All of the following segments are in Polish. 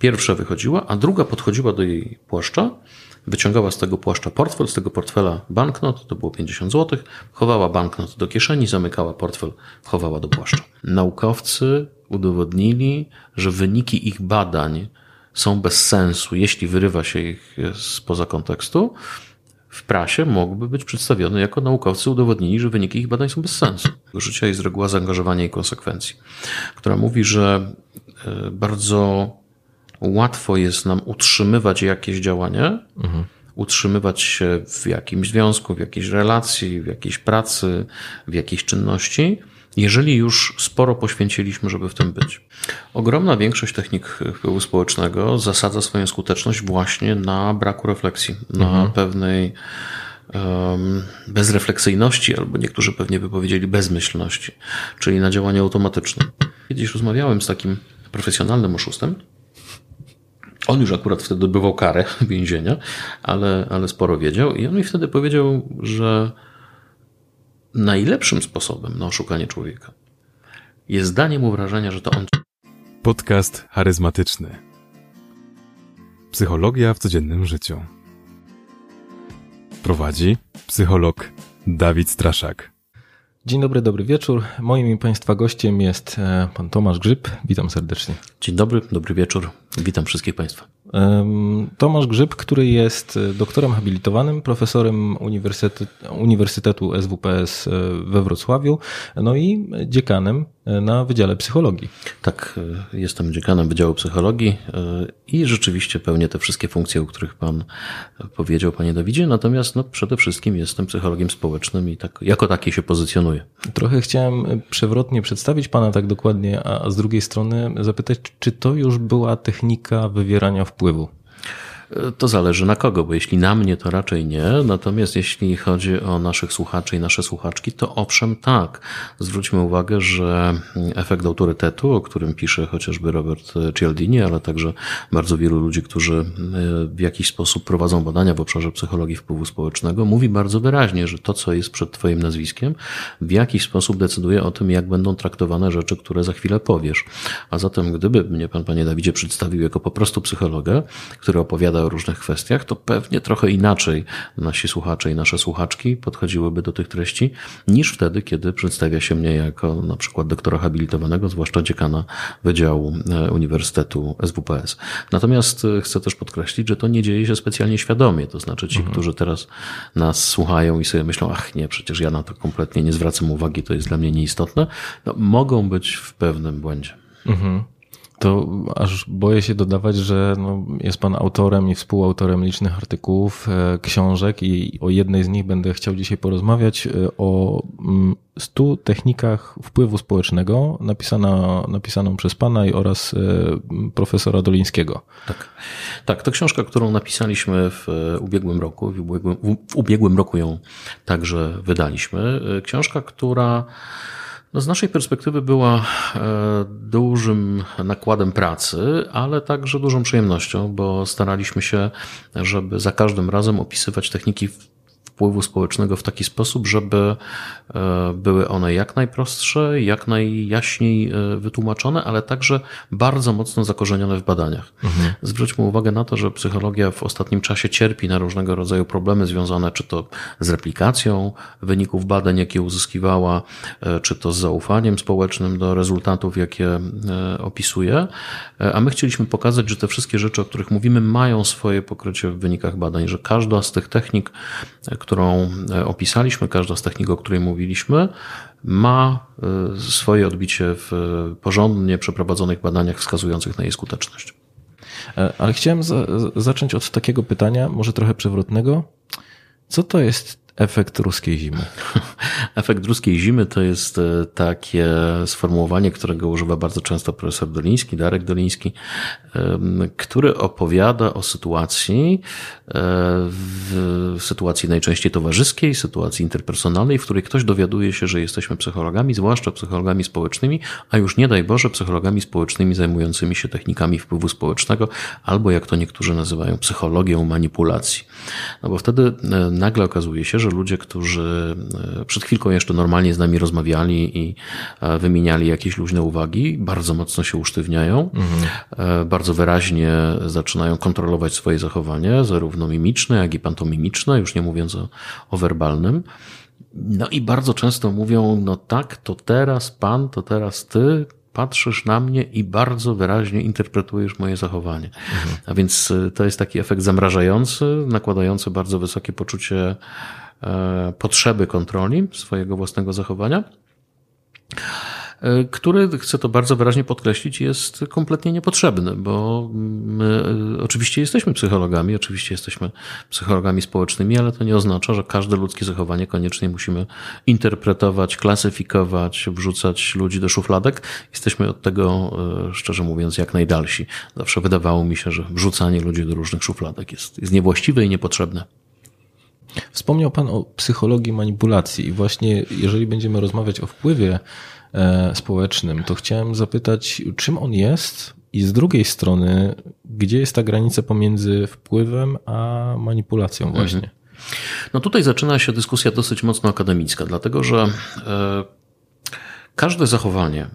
pierwsza wychodziła, a druga podchodziła do jej płaszcza, wyciągała z tego płaszcza portfel, z tego portfela banknot, to było 50 zł, chowała banknot do kieszeni, zamykała portfel, chowała do płaszcza. Naukowcy udowodnili, że wyniki ich badań są bez sensu, jeśli wyrywa się ich spoza kontekstu, w prasie mogłyby być przedstawione jako naukowcy udowodnili, że wyniki ich badań są bez sensu. Życia jest reguła zaangażowania i konsekwencji, która mówi, że e, bardzo łatwo jest nam utrzymywać jakieś działanie, mhm. utrzymywać się w jakimś związku, w jakiejś relacji, w jakiejś pracy, w jakiejś czynności, jeżeli już sporo poświęciliśmy, żeby w tym być. Ogromna większość technik wpływu społecznego zasadza swoją skuteczność właśnie na braku refleksji, na mhm. pewnej um, bezrefleksyjności, albo niektórzy pewnie by powiedzieli bezmyślności, czyli na działaniu automatycznym. Kiedyś rozmawiałem z takim profesjonalnym oszustem, on już akurat wtedy odbywał karę więzienia, ale, ale sporo wiedział i on mi wtedy powiedział, że najlepszym sposobem na oszukanie człowieka jest danie mu wrażenia, że to on. Podcast charyzmatyczny. Psychologia w codziennym życiu. Prowadzi psycholog Dawid Straszak. Dzień dobry, dobry wieczór. Moim i Państwa gościem jest e, pan Tomasz Grzyb. Witam serdecznie. Dzień dobry, dobry wieczór. Witam wszystkich Państwa. Tomasz Grzyb, który jest e, doktorem habilitowanym, profesorem Uniwersytetu, Uniwersytetu SWPS e, we Wrocławiu, no i dziekanem e, na Wydziale Psychologii. Tak, jestem dziekanem Wydziału Psychologii i rzeczywiście pełnię te wszystkie funkcje, o których Pan powiedział, Panie Dawidzie, natomiast no, przede wszystkim jestem psychologiem społecznym i tak, jako taki się pozycjonuję. Trochę chciałem przewrotnie przedstawić Pana tak dokładnie, a z drugiej strony zapytać, czy to już była technika wywierania wpływu wpływu? To zależy na kogo, bo jeśli na mnie, to raczej nie. Natomiast jeśli chodzi o naszych słuchaczy i nasze słuchaczki, to owszem tak. Zwróćmy uwagę, że efekt autorytetu, o którym pisze chociażby Robert Cialdini, ale także bardzo wielu ludzi, którzy e, w jakiś sposób prowadzą badania w obszarze psychologii wpływu społecznego, mówi bardzo wyraźnie, że to, co jest przed Twoim nazwiskiem, w jakiś sposób decyduje o tym, jak będą traktowane rzeczy, które za chwilę powiesz. A zatem, gdyby mnie Pan, Panie Dawidzie, przedstawił jako po prostu psychologę, który opowiada o różnych kwestiach, to pewnie trochę inaczej nasi słuchacze i nasze słuchaczki podchodziłyby do tych treści niż wtedy, kiedy przedstawia się mnie jako na przykład doktora habilitowanego, zwłaszcza dziekana Wydziału e, Uniwersytetu SWPS. Natomiast e, chcę też podkreślić, że to nie dzieje się specjalnie świadomie. To znaczy ci, mhm. którzy teraz nas słuchają i sobie myślą, ach nie, przecież ja na to kompletnie nie zwracam uwagi, to jest dla mnie nieistotne, no, mogą być w pewnym błędzie. Mhm to aż boję się dodawać, że no, jest pan autorem i współautorem licznych artykułów, e, książek i o jednej z nich będę chciał dzisiaj porozmawiać e, o mm, stu technikach wpływu społecznego napisana, napisaną przez pana i oraz e, profesora Dolińskiego. Tak. tak, to książka, którą napisaliśmy w ubiegłym roku, w ubiegłym, w ubiegłym roku ją także wydaliśmy. Książka, która no z naszej perspektywy była e, dużym nakładem pracy, ale także dużą przyjemnością, bo staraliśmy się, żeby za każdym razem opisywać techniki wpływu społecznego w taki sposób, żeby e, były one jak najprostsze, jak najjaśniej e, wytłumaczone, ale także bardzo mocno zakorzenione w badaniach. Mhm. Zwróćmy uwagę na to, że psychologia w ostatnim czasie cierpi na różnego rodzaju problemy związane czy to z replikacją wyników badań, jakie uzyskiwała, e, czy to z zaufaniem społecznym do rezultatów, jakie opisuje. A my chcieliśmy pokazać, że te wszystkie rzeczy, o których mówimy, mają swoje pokrycie w wynikach badań, że każda z tych technik, którą e, opisaliśmy, każda z technik, o której mówiliśmy, ma e, swoje odbicie w porządnie przeprowadzonych badaniach wskazujących na jej skuteczność. E, ale chciałem za zacząć od takiego pytania, może trochę przewrotnego. Co to jest Efekt ruskiej zimy. Efekt ruskiej zimy to jest e, takie sformułowanie, którego używa bardzo często profesor Doliński, Darek Doliński, który opowiada o sytuacji, e, w sytuacji najczęściej towarzyskiej, sytuacji interpersonalnej, w której ktoś dowiaduje się, że jesteśmy psychologami, zwłaszcza psychologami społecznymi, a już nie daj Boże psychologami społecznymi zajmującymi się technikami wpływu społecznego, albo jak to niektórzy nazywają, psychologią manipulacji. No bo wtedy e, nagle okazuje się, że ludzie, którzy przed chwilką jeszcze normalnie z nami rozmawiali i e, wymieniali jakieś luźne uwagi. Bardzo mocno się usztywniają. Mhm. Bardzo wyraźnie zaczynają kontrolować swoje zachowanie, zarówno mimiczne, jak i pantomimiczne, już nie mówiąc o, o werbalnym. No i bardzo często mówią, no tak, to teraz pan, to teraz ty, patrzysz na mnie i bardzo wyraźnie interpretujesz moje zachowanie. Mhm. A więc y, to jest taki efekt zamrażający, nakładający bardzo wysokie poczucie e, potrzeby kontroli swojego własnego zachowania. E, który, chcę to bardzo wyraźnie podkreślić, jest kompletnie niepotrzebny, bo my e, oczywiście jesteśmy psychologami, oczywiście jesteśmy psychologami społecznymi, ale to nie oznacza, że każde ludzkie zachowanie koniecznie musimy interpretować, klasyfikować, wrzucać ludzi do szufladek. Jesteśmy od tego, e, szczerze mówiąc, jak najdalsi. Zawsze wydawało mi się, że wrzucanie ludzi do różnych szufladek jest, jest niewłaściwe i niepotrzebne. Wspomniał Pan o psychologii manipulacji i właśnie jeżeli będziemy rozmawiać o wpływie E, społecznym, to chciałem zapytać, czym on jest i z drugiej strony, gdzie jest ta granica pomiędzy wpływem a manipulacją mhm. właśnie? No tutaj zaczyna się dyskusja dosyć mocno akademicka, dlatego że e, każde zachowanie,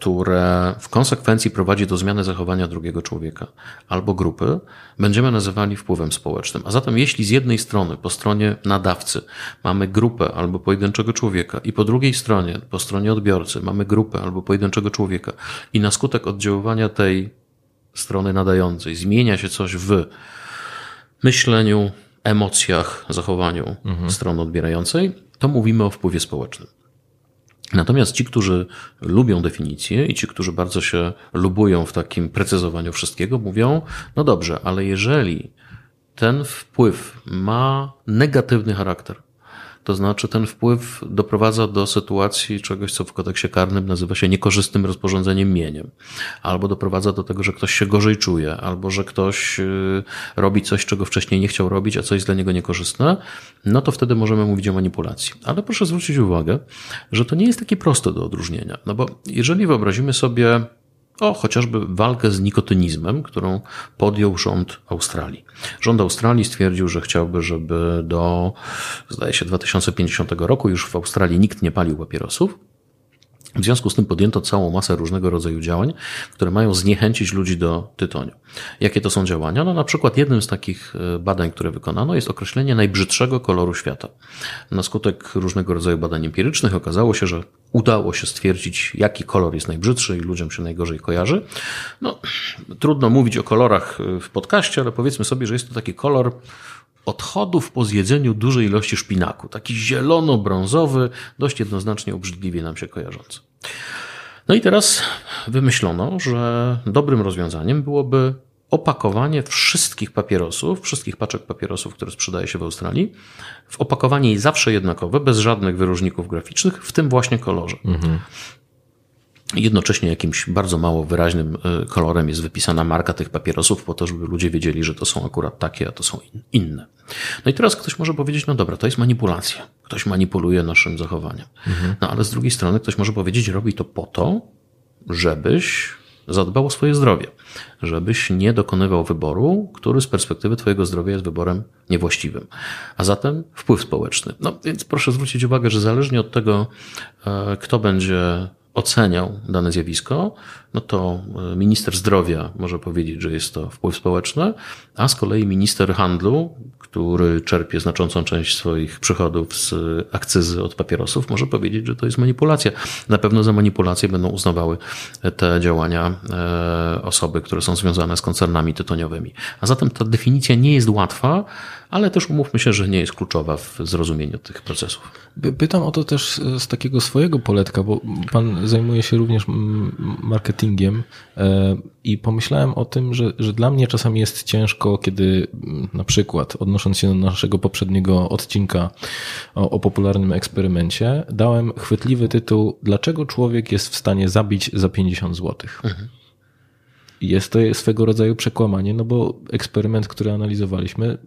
które w konsekwencji prowadzi do zmiany zachowania drugiego człowieka albo grupy, będziemy nazywali wpływem społecznym. A zatem, jeśli z jednej strony, po stronie nadawcy, mamy grupę albo pojedynczego człowieka, i po drugiej stronie, po stronie odbiorcy, mamy grupę albo pojedynczego człowieka, i na skutek oddziaływania tej strony nadającej zmienia się coś w myśleniu, emocjach, zachowaniu mhm. strony odbierającej, to mówimy o wpływie społecznym. Natomiast ci, którzy lubią definicję i ci, którzy bardzo się lubują w takim precyzowaniu wszystkiego, mówią, no dobrze, ale jeżeli ten wpływ ma negatywny charakter, to znaczy ten wpływ doprowadza do sytuacji czegoś, co w kodeksie karnym nazywa się niekorzystnym rozporządzeniem mieniem. Albo doprowadza do tego, że ktoś się gorzej czuje, albo że ktoś y, robi coś, czego wcześniej nie chciał robić, a coś jest dla niego niekorzystne, no to wtedy możemy mówić o manipulacji. Ale proszę zwrócić uwagę, że to nie jest takie proste do odróżnienia. No bo jeżeli wyobrazimy sobie o chociażby walkę z nikotynizmem, którą podjął rząd Australii. Rząd Australii stwierdził, że chciałby, żeby do, zdaje się, 2050 roku już w Australii nikt nie palił papierosów. W związku z tym podjęto całą masę różnego rodzaju działań, które mają zniechęcić ludzi do tytoniu. Jakie to są działania? No na przykład jednym z takich e, badań, które wykonano jest określenie najbrzydszego koloru świata. Na skutek różnego rodzaju badań empirycznych okazało się, że udało się stwierdzić, jaki kolor jest najbrzydszy i ludziom się najgorzej kojarzy. No, trudno mówić o kolorach e, w podcaście, ale powiedzmy sobie, że jest to taki kolor odchodów po zjedzeniu dużej ilości szpinaku. Taki zielono-brązowy, dość jednoznacznie obrzydliwie nam się kojarzący. No i teraz wymyślono, że dobrym rozwiązaniem byłoby opakowanie wszystkich papierosów, wszystkich paczek papierosów, które sprzedaje się w Australii, w opakowanie zawsze jednakowe, bez żadnych wyróżników graficznych, w tym właśnie kolorze. Mhm. Jednocześnie jakimś bardzo mało wyraźnym y, kolorem jest wypisana marka tych papierosów, po to, żeby ludzie wiedzieli, że to są akurat takie, a to są inne. No i teraz ktoś może powiedzieć, no dobra, to jest manipulacja. Ktoś manipuluje naszym zachowaniem. Mhm. No ale z drugiej strony ktoś może powiedzieć, robi to po to, żebyś zadbał o swoje zdrowie. Żebyś nie dokonywał wyboru, który z perspektywy Twojego zdrowia jest wyborem niewłaściwym. A zatem wpływ społeczny. No więc proszę zwrócić uwagę, że zależnie od tego, e, kto będzie oceniał dane zjawisko, no to e, minister zdrowia może powiedzieć, że jest to wpływ społeczny, a z kolei minister handlu, który czerpie znaczącą część swoich przychodów z akcyzy od papierosów, może powiedzieć, że to jest manipulacja. Na pewno za manipulację będą uznawały te działania e, osoby, które są związane z koncernami tytoniowymi. A zatem ta definicja nie jest łatwa, ale też umówmy się, że nie jest kluczowa w zrozumieniu tych procesów. Pytam o to też z takiego swojego poletka, bo pan zajmuje się również marketingiem e, i pomyślałem o tym, że, że dla mnie czasami jest ciężko, kiedy na przykład, odnosząc się do naszego poprzedniego odcinka o, o popularnym eksperymencie, dałem chwytliwy tytuł Dlaczego człowiek jest w stanie zabić za 50 zł? Mhm. Jest to swego rodzaju przekłamanie, no bo eksperyment, który analizowaliśmy,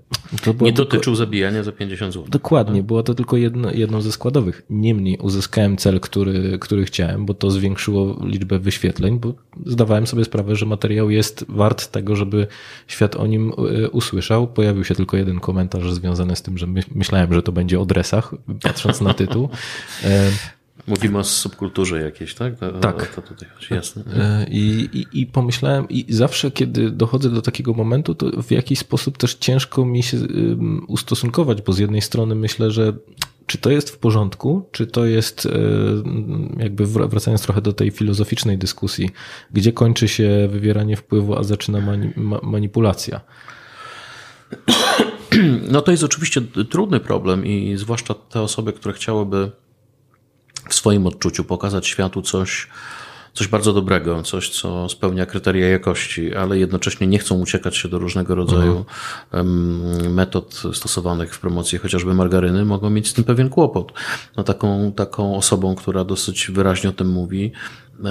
to Nie tylko- dotyczył zabijania za 50 zł. Dokładnie, była to tylko jedno, jedną ze składowych. Niemniej uzyskałem cel, który, który chciałem, bo to zwiększyło liczbę wyświetleń, bo zdawałem sobie sprawę, że materiał jest wart tego, żeby świat o nim e, usłyszał. Pojawił się tylko jeden komentarz związany z tym, że my, myślałem, że to będzie o dresach, patrząc na tytuł. Mówimy o subkulturze jakiejś, tak? O- Tak. O to tutaj chodzi, jasne. E, I, i, I pomyślałem, i zawsze, kiedy dochodzę do takiego momentu, to w jakiś sposób też ciężko mi się ustosunkować, bo z jednej strony myślę, że czy to jest w porządku, czy to jest, e, jakby wr- wracając trochę do tej filozoficznej dyskusji, gdzie kończy się wywieranie wpływu, a zaczyna mani ma manipulacja. No to jest oczywiście trudny problem i zwłaszcza te osoby, które chciałyby w swoim odczuciu pokazać światu coś, coś bardzo dobrego, coś, co spełnia kryteria jakości, ale jednocześnie nie chcą uciekać się do różnego rodzaju em, metod stosowanych w promocji chociażby margaryny, mogą mieć z tym pewien kłopot. No taką, taką osobą, która dosyć wyraźnie o tym mówi,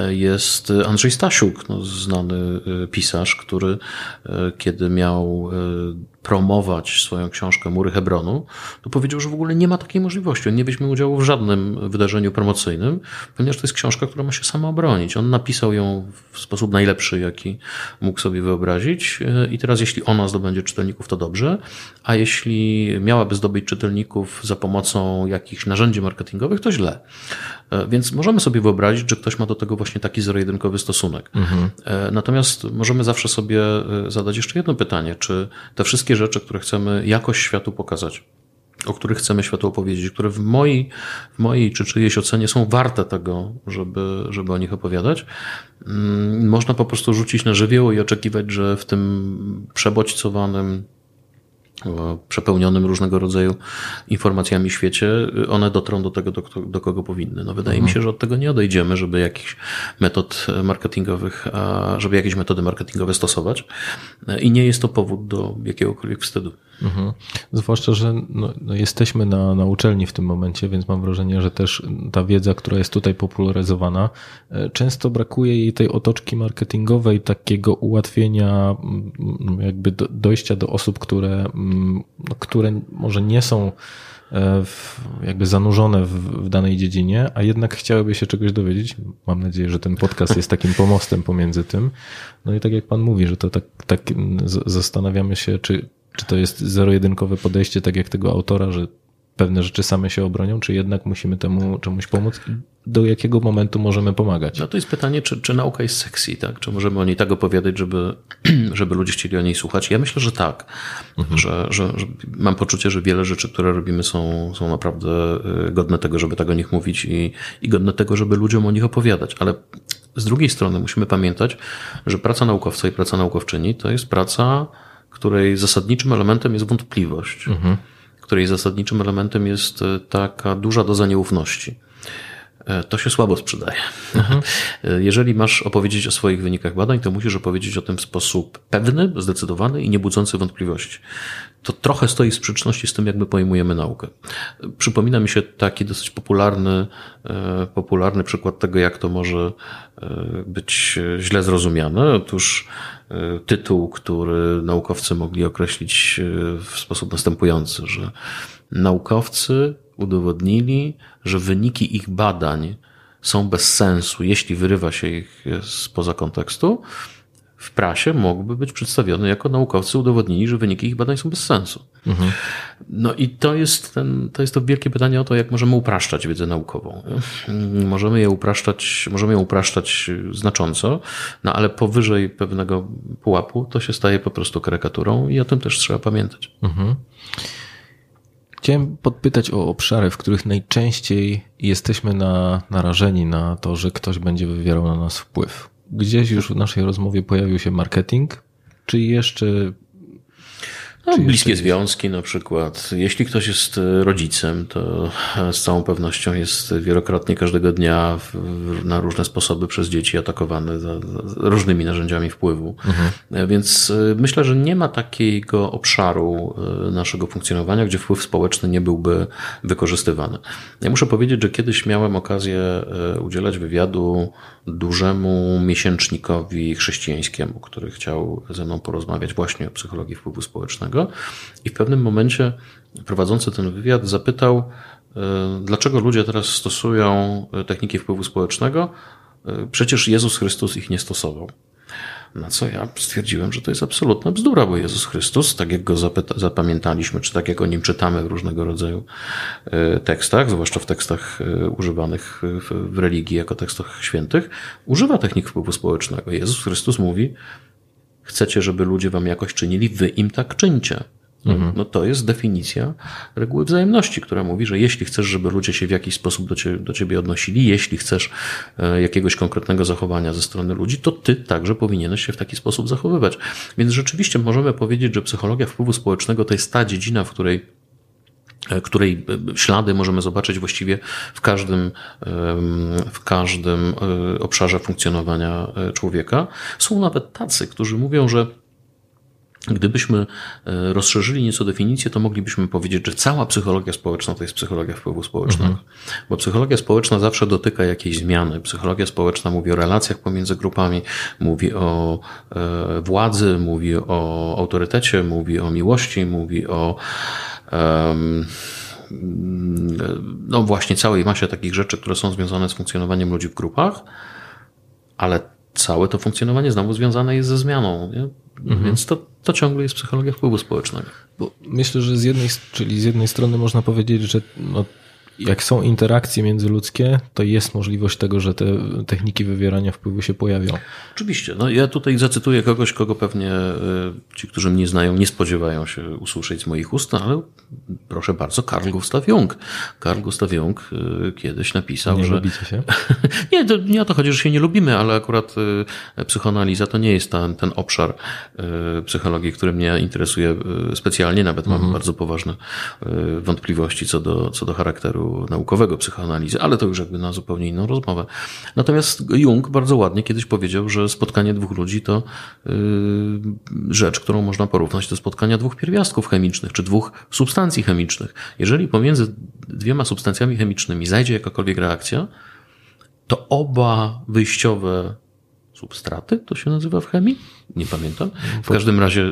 jest Andrzej Stasiuk, no, znany e, pisarz, który e, kiedy miał e, promować swoją książkę Mury Hebronu, to powiedział, że w ogóle nie ma takiej możliwości. On nie weźmie udziału w żadnym wydarzeniu promocyjnym, ponieważ to jest książka, która ma się sama obronić. On napisał ją w sposób najlepszy, jaki mógł sobie wyobrazić i teraz jeśli ona zdobędzie czytelników, to dobrze, a jeśli miałaby zdobyć czytelników za pomocą jakichś narzędzi marketingowych, to źle. E, Więc możemy sobie wyobrazić, że ktoś ma do tego właśnie taki zero-jedynkowy stosunek. E, Natomiast możemy zawsze sobie e, zadać jeszcze jedno pytanie, czy te wszystkie rzeczy, które chcemy jakoś światu pokazać, o których chcemy światu opowiedzieć, które w mojej, w mojej czy czyjejś ocenie są warte tego, żeby, żeby o nich opowiadać, mm, można po prostu rzucić na żywioł i oczekiwać, że w tym przebodźcowanym, przepełnionym różnego rodzaju informacjami świecie, y, one dotrą do tego, do, do kogo powinny. No wydaje mi się, że od tego nie odejdziemy, żeby jakichś metod marketingowych, żeby jakieś metody marketingowe stosować i nie jest to powód do jakiegokolwiek wstydu. Mhm. Zwłaszcza, że no, no jesteśmy na, na uczelni w tym momencie, więc mam wrażenie, że też ta wiedza, która jest tutaj popularyzowana, e, często brakuje jej tej otoczki marketingowej, takiego ułatwienia, mm, jakby do, dojścia do osób, które, mm, no, które może nie są e, w, jakby zanurzone w, w danej dziedzinie, a jednak chciałyby się czegoś dowiedzieć. Mam nadzieję, że ten podcast jest takim pomostem pomiędzy tym. No i tak jak pan mówi, że to tak, tak mm, zastanawiamy się, czy, czy to jest zero-jedynkowe podejście, tak jak tego autora, że pewne rzeczy same się obronią, czy jednak musimy temu czemuś pomóc do jakiego momentu możemy pomagać? No to jest pytanie, czy, czy nauka jest sexy, tak? Czy możemy o niej tak opowiadać, żeby, żeby ludzie chcieli o niej słuchać? Ja myślę, że tak. Że, że, że mam poczucie, że wiele rzeczy, które robimy są, są naprawdę y, godne tego, żeby tak o nich mówić i, i godne tego, żeby ludziom o nich opowiadać. Ale z drugiej strony musimy pamiętać, że praca naukowca i praca naukowczyni to jest praca, której zasadniczym elementem jest wątpliwość, której zasadniczym elementem jest y, taka duża doza nieufności. E, to się słabo sprzedaje. E, Jeżeli masz opowiedzieć o swoich wynikach badań, to musisz opowiedzieć o tym w sposób pewny, zdecydowany i nie budzący wątpliwości. To trochę stoi w sprzeczności z tym, jak my pojmujemy naukę. E, Przypomina mi się taki dosyć popularny, e, popularny przykład tego, jak to może e, być e, źle zrozumiane. Otóż e, tytuł, który naukowcy mogli określić e, w sposób następujący, że naukowcy udowodnili, że wyniki ich badań są bez sensu, jeśli wyrywa się ich spoza kontekstu, w prasie mogłyby być przedstawione jako naukowcy udowodnili, że wyniki ich badań są bez sensu. No i to jest, ten, to jest to wielkie pytanie o to, jak możemy upraszczać wiedzę naukową. Możemy je upraszczać, możemy ją upraszczać znacząco, no ale powyżej pewnego pułapu to się staje po prostu karykaturą i o tym też trzeba pamiętać. Chciałem podpytać o obszary, w których najczęściej jesteśmy na, narażeni na to, że ktoś będzie wywierał na nas wpływ. Gdzieś już w naszej rozmowie pojawił się marketing, czy jeszcze No, bliskie związki na przykład. Jeśli ktoś jest e, rodzicem, to e, z całą pewnością jest wielokrotnie każdego dnia w, na różne sposoby przez dzieci atakowany za, za różnymi narzędziami wpływu. E, Więc myślę, że nie ma takiego obszaru naszego funkcjonowania, gdzie wpływ społeczny nie byłby wykorzystywany. Ja muszę powiedzieć, że kiedyś miałem okazję udzielać wywiadu dużemu miesięcznikowi chrześcijańskiemu, który chciał ze mną porozmawiać właśnie o psychologii wpływu społecznego. I w pewnym momencie prowadzący ten wywiad zapytał, e, dlaczego ludzie teraz stosują e, techniki wpływu społecznego. E, Przecież Jezus Chrystus ich nie stosował. Na co ja stwierdziłem, że to jest absolutna bzdura, bo Jezus Chrystus, tak jak go zapamiętaliśmy, czy tak jak o nim czytamy w różnego rodzaju tekstach, zwłaszcza w tekstach używanych w, w religii jako tekstach świętych, używa technik wpływu społecznego. Jezus Chrystus mówi, chcecie, żeby ludzie wam jakoś czynili, wy im tak czyńcie. No, no to jest definicja reguły wzajemności, która mówi, że jeśli chcesz, żeby ludzie się w jakiś sposób do ciebie, do ciebie odnosili, jeśli chcesz e, jakiegoś konkretnego zachowania ze strony ludzi, to ty także powinieneś się w taki sposób zachowywać. Więc rzeczywiście możemy powiedzieć, że psychologia wpływu społecznego to jest ta dziedzina, w której której e, ślady możemy zobaczyć właściwie w każdym, w każdym e, obszarze funkcjonowania e, człowieka. Są nawet tacy, którzy mówią, że Gdybyśmy e, rozszerzyli nieco definicję, to moglibyśmy powiedzieć, że cała psychologia społeczna to jest psychologia wpływu społecznego. Bo psychologia społeczna zawsze dotyka jakiejś zmiany. Psychologia społeczna mówi o relacjach pomiędzy grupami, mówi o e, władzy, mówi o autorytecie, mówi o miłości, mówi o em, no właśnie całej masie takich rzeczy, które są związane z funkcjonowaniem ludzi w grupach, ale całe to funkcjonowanie znowu związane jest ze zmianą. Nie? Więc to, to ciągle jest psychologia wpływu społecznego. Bo myślę, że z jednej, czyli z jednej strony można powiedzieć, że no, jak są interakcje międzyludzkie, to jest możliwość tego, że te techniki wywierania wpływu się pojawią. Oczywiście. No ja tutaj zacytuję kogoś, kogo pewnie e, ci, którzy mnie znają, nie spodziewają się usłyszeć z moich ust, no ale proszę bardzo, Carl Gustav Jung. Carl Gustav Jung e, kiedyś napisał, Nie że lubicie się? Nie, to nie o to chodzi, że się nie lubimy, ale akurat y, psychoanaliza to nie jest ten, ten obszar psychologii, który mnie interesuje specjalnie. Nawet mam bardzo poważne wątpliwości co do, co do charakteru naukowego psychoanalizy, ale to już jakby na zupełnie inną rozmowę. Natomiast Jung bardzo ładnie kiedyś powiedział, że spotkanie dwóch ludzi to y, rzecz, którą można porównać do spotkania dwóch pierwiastków chemicznych, czy dwóch substancji chemicznych. Jeżeli pomiędzy dwiema substancjami chemicznymi zajdzie jakakolwiek reakcja, to oba wyjściowe substraty, to się nazywa w chemii? Nie pamiętam. W każdym razie y,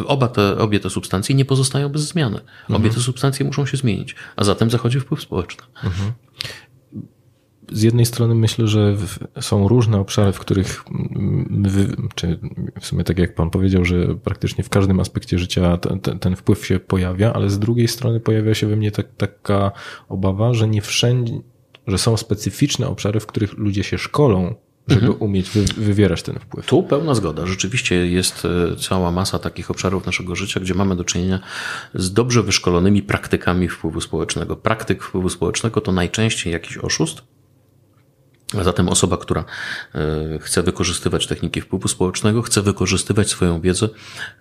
y, oba te, obie te substancje nie pozostają bez zmiany. Obie te substancje muszą się zmienić, a zatem zachodzi wpływ społeczny. z jednej strony myślę, że są różne obszary, w których, wy, czy w sumie tak jak pan powiedział, że praktycznie w każdym aspekcie życia ten, ten, ten wpływ się pojawia, ale z drugiej strony pojawia się we mnie tak, taka obawa, że nie wszędzie, że są specyficzne obszary, w których ludzie się szkolą, żeby umieć wy, wywierać ten wpływ. Tu pełna zgoda. Rzeczywiście jest e, cała masa takich obszarów naszego życia, gdzie mamy do czynienia z dobrze wyszkolonymi praktykami wpływu społecznego. Praktyk wpływu społecznego to najczęściej jakiś oszust, zatem osoba, która e, chce wykorzystywać techniki wpływu społecznego, chce wykorzystywać swoją wiedzę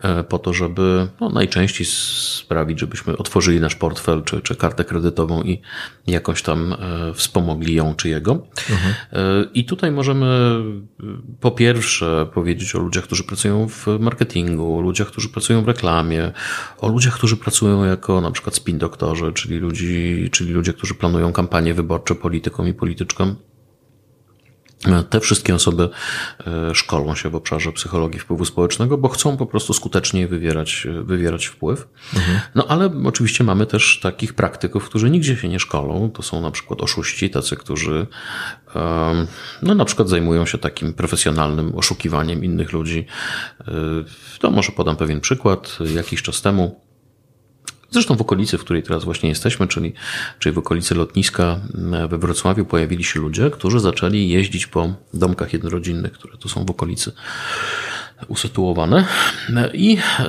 e, po to, żeby no, najczęściej sprawić, żebyśmy otworzyli nasz portfel czy, czy kartę kredytową i jakoś tam e, wspomogli ją czy jego. E, I tutaj możemy po pierwsze powiedzieć o ludziach, którzy pracują w marketingu, o ludziach, którzy pracują w reklamie, o ludziach, którzy pracują jako na przykład spin doktorzy, czyli, ludzi, czyli ludzie, którzy planują kampanie wyborcze politykom i polityczkom. Te wszystkie osoby e, szkolą się w obszarze psychologii wpływu społecznego, bo chcą po prostu skutecznie wywierać, wywierać wpływ. No ale oczywiście mamy też takich praktyków, którzy nigdzie się nie szkolą. To są na przykład oszuści, tacy, którzy no na przykład zajmują się takim profesjonalnym oszukiwaniem innych ludzi. E, To może podam pewien przykład. Jakiś czas temu Zresztą w okolicy, w której teraz właśnie jesteśmy, czyli, czyli w okolicy lotniska we Wrocławiu, pojawili się ludzie, którzy zaczęli jeździć po domkach jednorodzinnych, które tu są w okolicy usytuowane i e,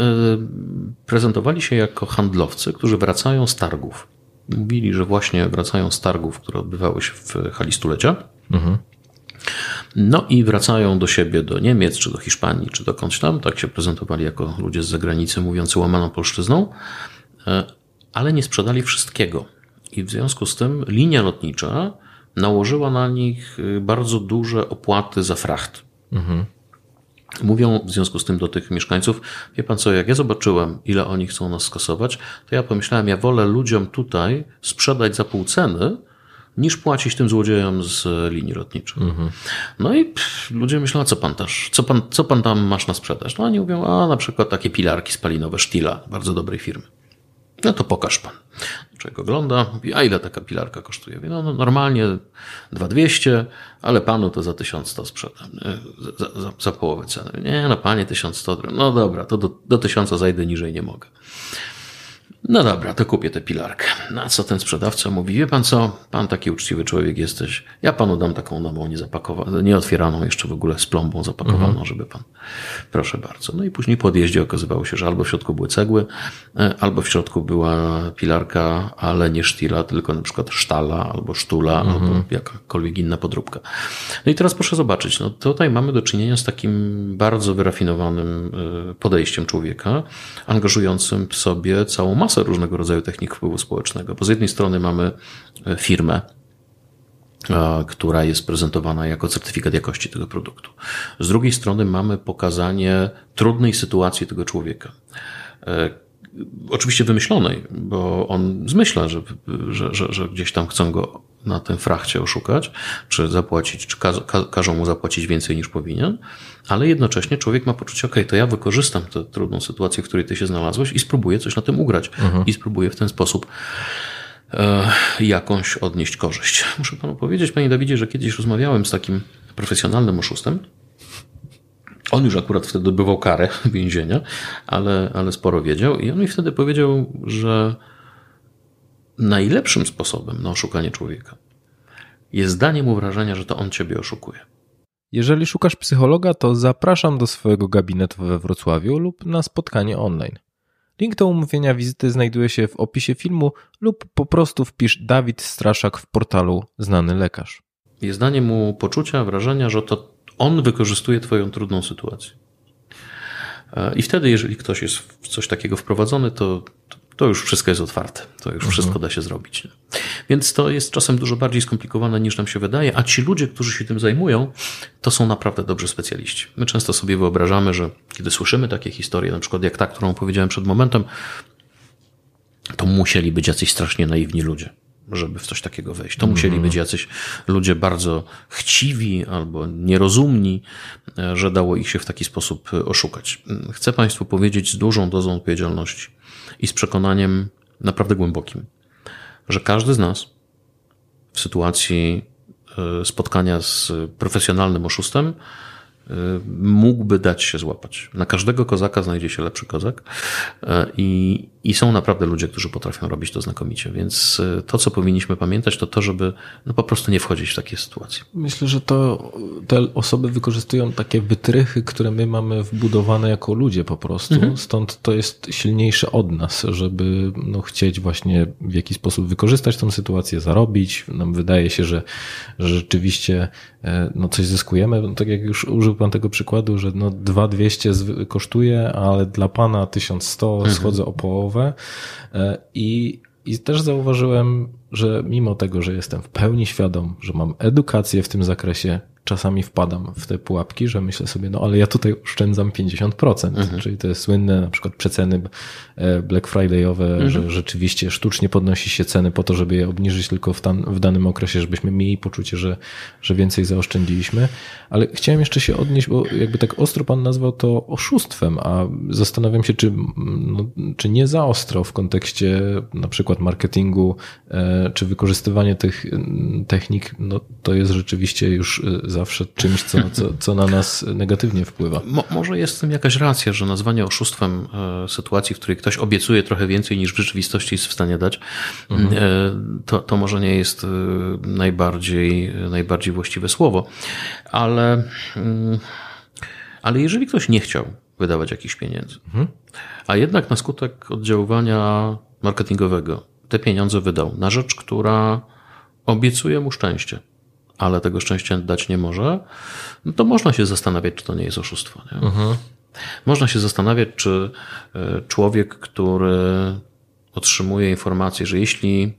prezentowali się jako handlowcy, którzy wracają z targów. Mówili, że właśnie wracają z targów, które odbywały się w hali stulecia. No i wracają do siebie, do Niemiec, czy do Hiszpanii, czy dokądś tam. Tak się prezentowali jako ludzie z zagranicy mówiący łamaną polszczyzną, ale nie sprzedali wszystkiego. I w związku z tym linia lotnicza nałożyła na nich y, bardzo duże opłaty za fracht. Mówią w związku z tym do tych mieszkańców, wie pan co, jak ja zobaczyłem, ile oni chcą nas skasować, to ja pomyślałem, ja wolę ludziom tutaj sprzedać za pół ceny, niż płacić tym złodziejom z linii lotniczych. No i pff, ludzie myślą, a co pan też, co pan, co pan tam masz na sprzedaż? No oni mówią, a na przykład takie pilarki spalinowe Stila, bardzo dobrej firmy. No to pokaż pan. Człowiek ogląda, mówi, a ile taka pilarka kosztuje? Mówi, no, no normalnie 2200, ale panu to za 1100 sprzedam. Za, za, za połowę ceny. Nie, no panie 1100, no dobra, to do, do 1000 zajdę niżej nie mogę. No dobra, to kupię tę pilarkę. Na co ten sprzedawca mówi, wie pan co, pan taki uczciwy człowiek jesteś, ja panu dam taką nową, niezapakowaną, nieotwieraną jeszcze w ogóle z plombą zapakowaną, żeby pan, proszę bardzo. No i później po odjeździe okazywało się, że albo w środku były cegły, e, albo w środku była pilarka, ale nie sztila, tylko na przykład sztala, albo sztula, albo jakakolwiek inna podróbka. No i teraz proszę zobaczyć, no tutaj mamy do czynienia z takim bardzo wyrafinowanym e, podejściem człowieka, angażującym w sobie całą masę różnego rodzaju technik wpływu społecznego. Bo z jednej strony mamy e, firmę, która jest prezentowana jako certyfikat jakości tego produktu. Z drugiej strony mamy pokazanie trudnej sytuacji tego człowieka. E, Oczywiście wymyślonej, bo on zmyśla, że, że, że, że gdzieś tam chcą go na tym frachcie oszukać, czy zapłacić, czy każ, ka, każą mu zapłacić więcej niż powinien, ale jednocześnie człowiek ma poczucie, ok, to ja wykorzystam tę trudną sytuację, w której ty się znalazłeś i spróbuję coś na tym ugrać. I spróbuję w ten sposób e, jakąś odnieść korzyść. Muszę panu powiedzieć, panie Dawidzie, że kiedyś rozmawiałem z takim profesjonalnym oszustem, on już akurat wtedy odbywał karę więzienia, ale, ale sporo wiedział i on mi wtedy powiedział, że najlepszym sposobem na oszukanie człowieka jest danie mu wrażenia, że to on ciebie oszukuje. Jeżeli szukasz psychologa, to zapraszam do swojego gabinetu we Wrocławiu lub na spotkanie online. Link do umówienia wizyty znajduje się w opisie filmu lub po prostu wpisz Dawid Straszak w portalu Znany Lekarz. Jest danie mu poczucia, wrażenia, że to on wykorzystuje Twoją trudną sytuację. I wtedy, jeżeli ktoś jest w coś takiego wprowadzony, to, to już wszystko jest otwarte. To już wszystko da się zrobić. Więc to jest czasem dużo bardziej skomplikowane niż nam się wydaje, a ci ludzie, którzy się tym zajmują, to są naprawdę dobrzy specjaliści. My często sobie wyobrażamy, że kiedy słyszymy takie historie, na przykład jak ta, którą powiedziałem przed momentem, to musieli być jacyś strasznie naiwni ludzie żeby w coś takiego wejść. To musieli być jacyś ludzie bardzo chciwi albo nierozumni, że dało ich się w taki sposób oszukać. Chcę Państwu powiedzieć z dużą dozą odpowiedzialności i z przekonaniem naprawdę głębokim, że każdy z nas w sytuacji e, spotkania z profesjonalnym oszustem mógłby dać się złapać. Na każdego kozaka znajdzie się lepszy kozak e, i, i są naprawdę ludzie, którzy potrafią robić to znakomicie. Więc e, to, co powinniśmy pamiętać, to to, żeby no, po prostu nie wchodzić w takie sytuacje. Myślę, że to te osoby wykorzystują takie wytrychy, które my mamy wbudowane jako ludzie po prostu. Mhm. Stąd to jest silniejsze od nas, żeby no, chcieć właśnie w jakiś sposób wykorzystać tą sytuację, zarobić. Nam wydaje się, że, że rzeczywiście e, no, coś zyskujemy. No, tak jak już użył pan tego przykładu, że no 2200 kosztuje, ale dla pana 1100 mhm. schodzę o połowę e, i i też zauważyłem, że mimo tego, że jestem w pełni świadom, że mam edukację w tym zakresie, czasami wpadam w te pułapki, że myślę sobie, no ale ja tutaj oszczędzam 50%, mhm. czyli to jest słynne na przykład przeceny e, Black Friday'owe, mhm. że rzeczywiście sztucznie podnosi się ceny po to, żeby je obniżyć tylko w, tam, w danym okresie, żebyśmy mieli poczucie, że, że więcej zaoszczędziliśmy. Ale chciałem jeszcze się odnieść, bo jakby tak ostro pan nazwał to oszustwem, a zastanawiam się, czy, no, czy nie za ostro w kontekście na przykład marketingu, e, czy wykorzystywanie tych technik, no to jest rzeczywiście już e, zawsze czymś, co, co, co na nas negatywnie wpływa. Mo, może jest w tym jakaś racja, że nazwanie oszustwem e, sytuacji, w której ktoś obiecuje trochę więcej niż w rzeczywistości jest w stanie dać, mhm. E, to, to może nie jest e, najbardziej, najbardziej właściwe słowo, ale, mm, ale jeżeli ktoś nie chciał wydawać jakichś pieniędzy, mhm. a jednak na skutek oddziaływania marketingowego te pieniądze wydał na rzecz, która obiecuje mu szczęście, ale tego szczęścia dać nie może, no to można się zastanawiać, czy to nie jest oszustwo. Nie? Można się zastanawiać, czy e, człowiek, który otrzymuje informację, że jeśli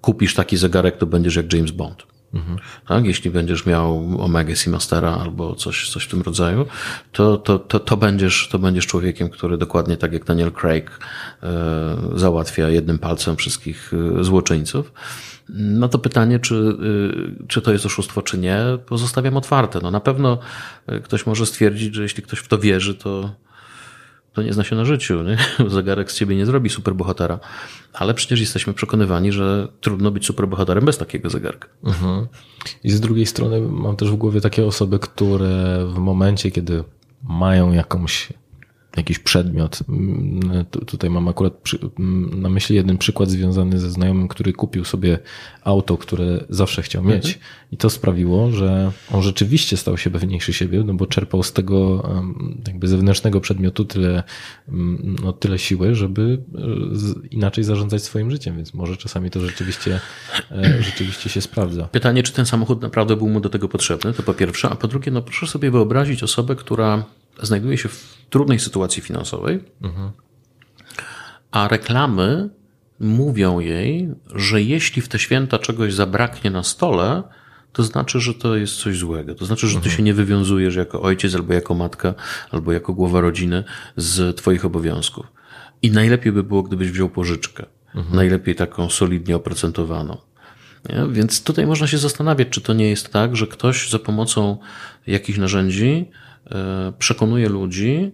kupisz taki zegarek, to będziesz jak James Bond. Tak? Jeśli będziesz miał Omega Seamastera albo coś, coś w tym rodzaju, to, to, to, to, będziesz, to będziesz człowiekiem, który dokładnie tak jak Daniel Craig e, załatwia jednym palcem wszystkich e, złoczyńców. No to pytanie, czy, e, czy to jest oszustwo, czy nie, pozostawiam otwarte. No na pewno e, ktoś może stwierdzić, że jeśli ktoś w to wierzy, to, to nie zna się na życiu. Nie? Zegarek z ciebie nie zrobi superbohatera. Ale przecież jesteśmy przekonywani, że trudno być superbohaterem bez takiego zegarka. Mhm. I z drugiej strony mam też w głowie takie osoby, które w momencie, kiedy mają jakąś jakiś przedmiot. Mm, tutaj mam akurat przy, mm, na myśli jeden przykład związany ze znajomym, który kupił sobie auto, które zawsze chciał mieć. Mhm. I to sprawiło, że on rzeczywiście stał się pewniejszy siebie, no bo czerpał z tego jakby zewnętrznego przedmiotu tyle, mm, no, tyle siły, żeby e, inaczej zarządzać swoim życiem, więc może czasami to rzeczywiście, e, rzeczywiście się sprawdza. Pytanie, czy ten samochód naprawdę był mu do tego potrzebny, to po pierwsze, a po drugie, no proszę sobie wyobrazić osobę, która znajduje się w trudnej sytuacji finansowej, mhm. a reklamy mówią jej, że jeśli w te święta czegoś zabraknie na stole, to znaczy, że to jest coś złego. To znaczy, że ty mhm. się nie wywiązujesz jako ojciec, albo jako matka, albo jako głowa rodziny z twoich obowiązków. I najlepiej by było, gdybyś wziął pożyczkę. Mhm. Najlepiej taką solidnie oprocentowaną. Nie? Więc tutaj można się zastanawiać, czy to nie jest tak, że ktoś za pomocą jakichś narzędzi przekonuje ludzi,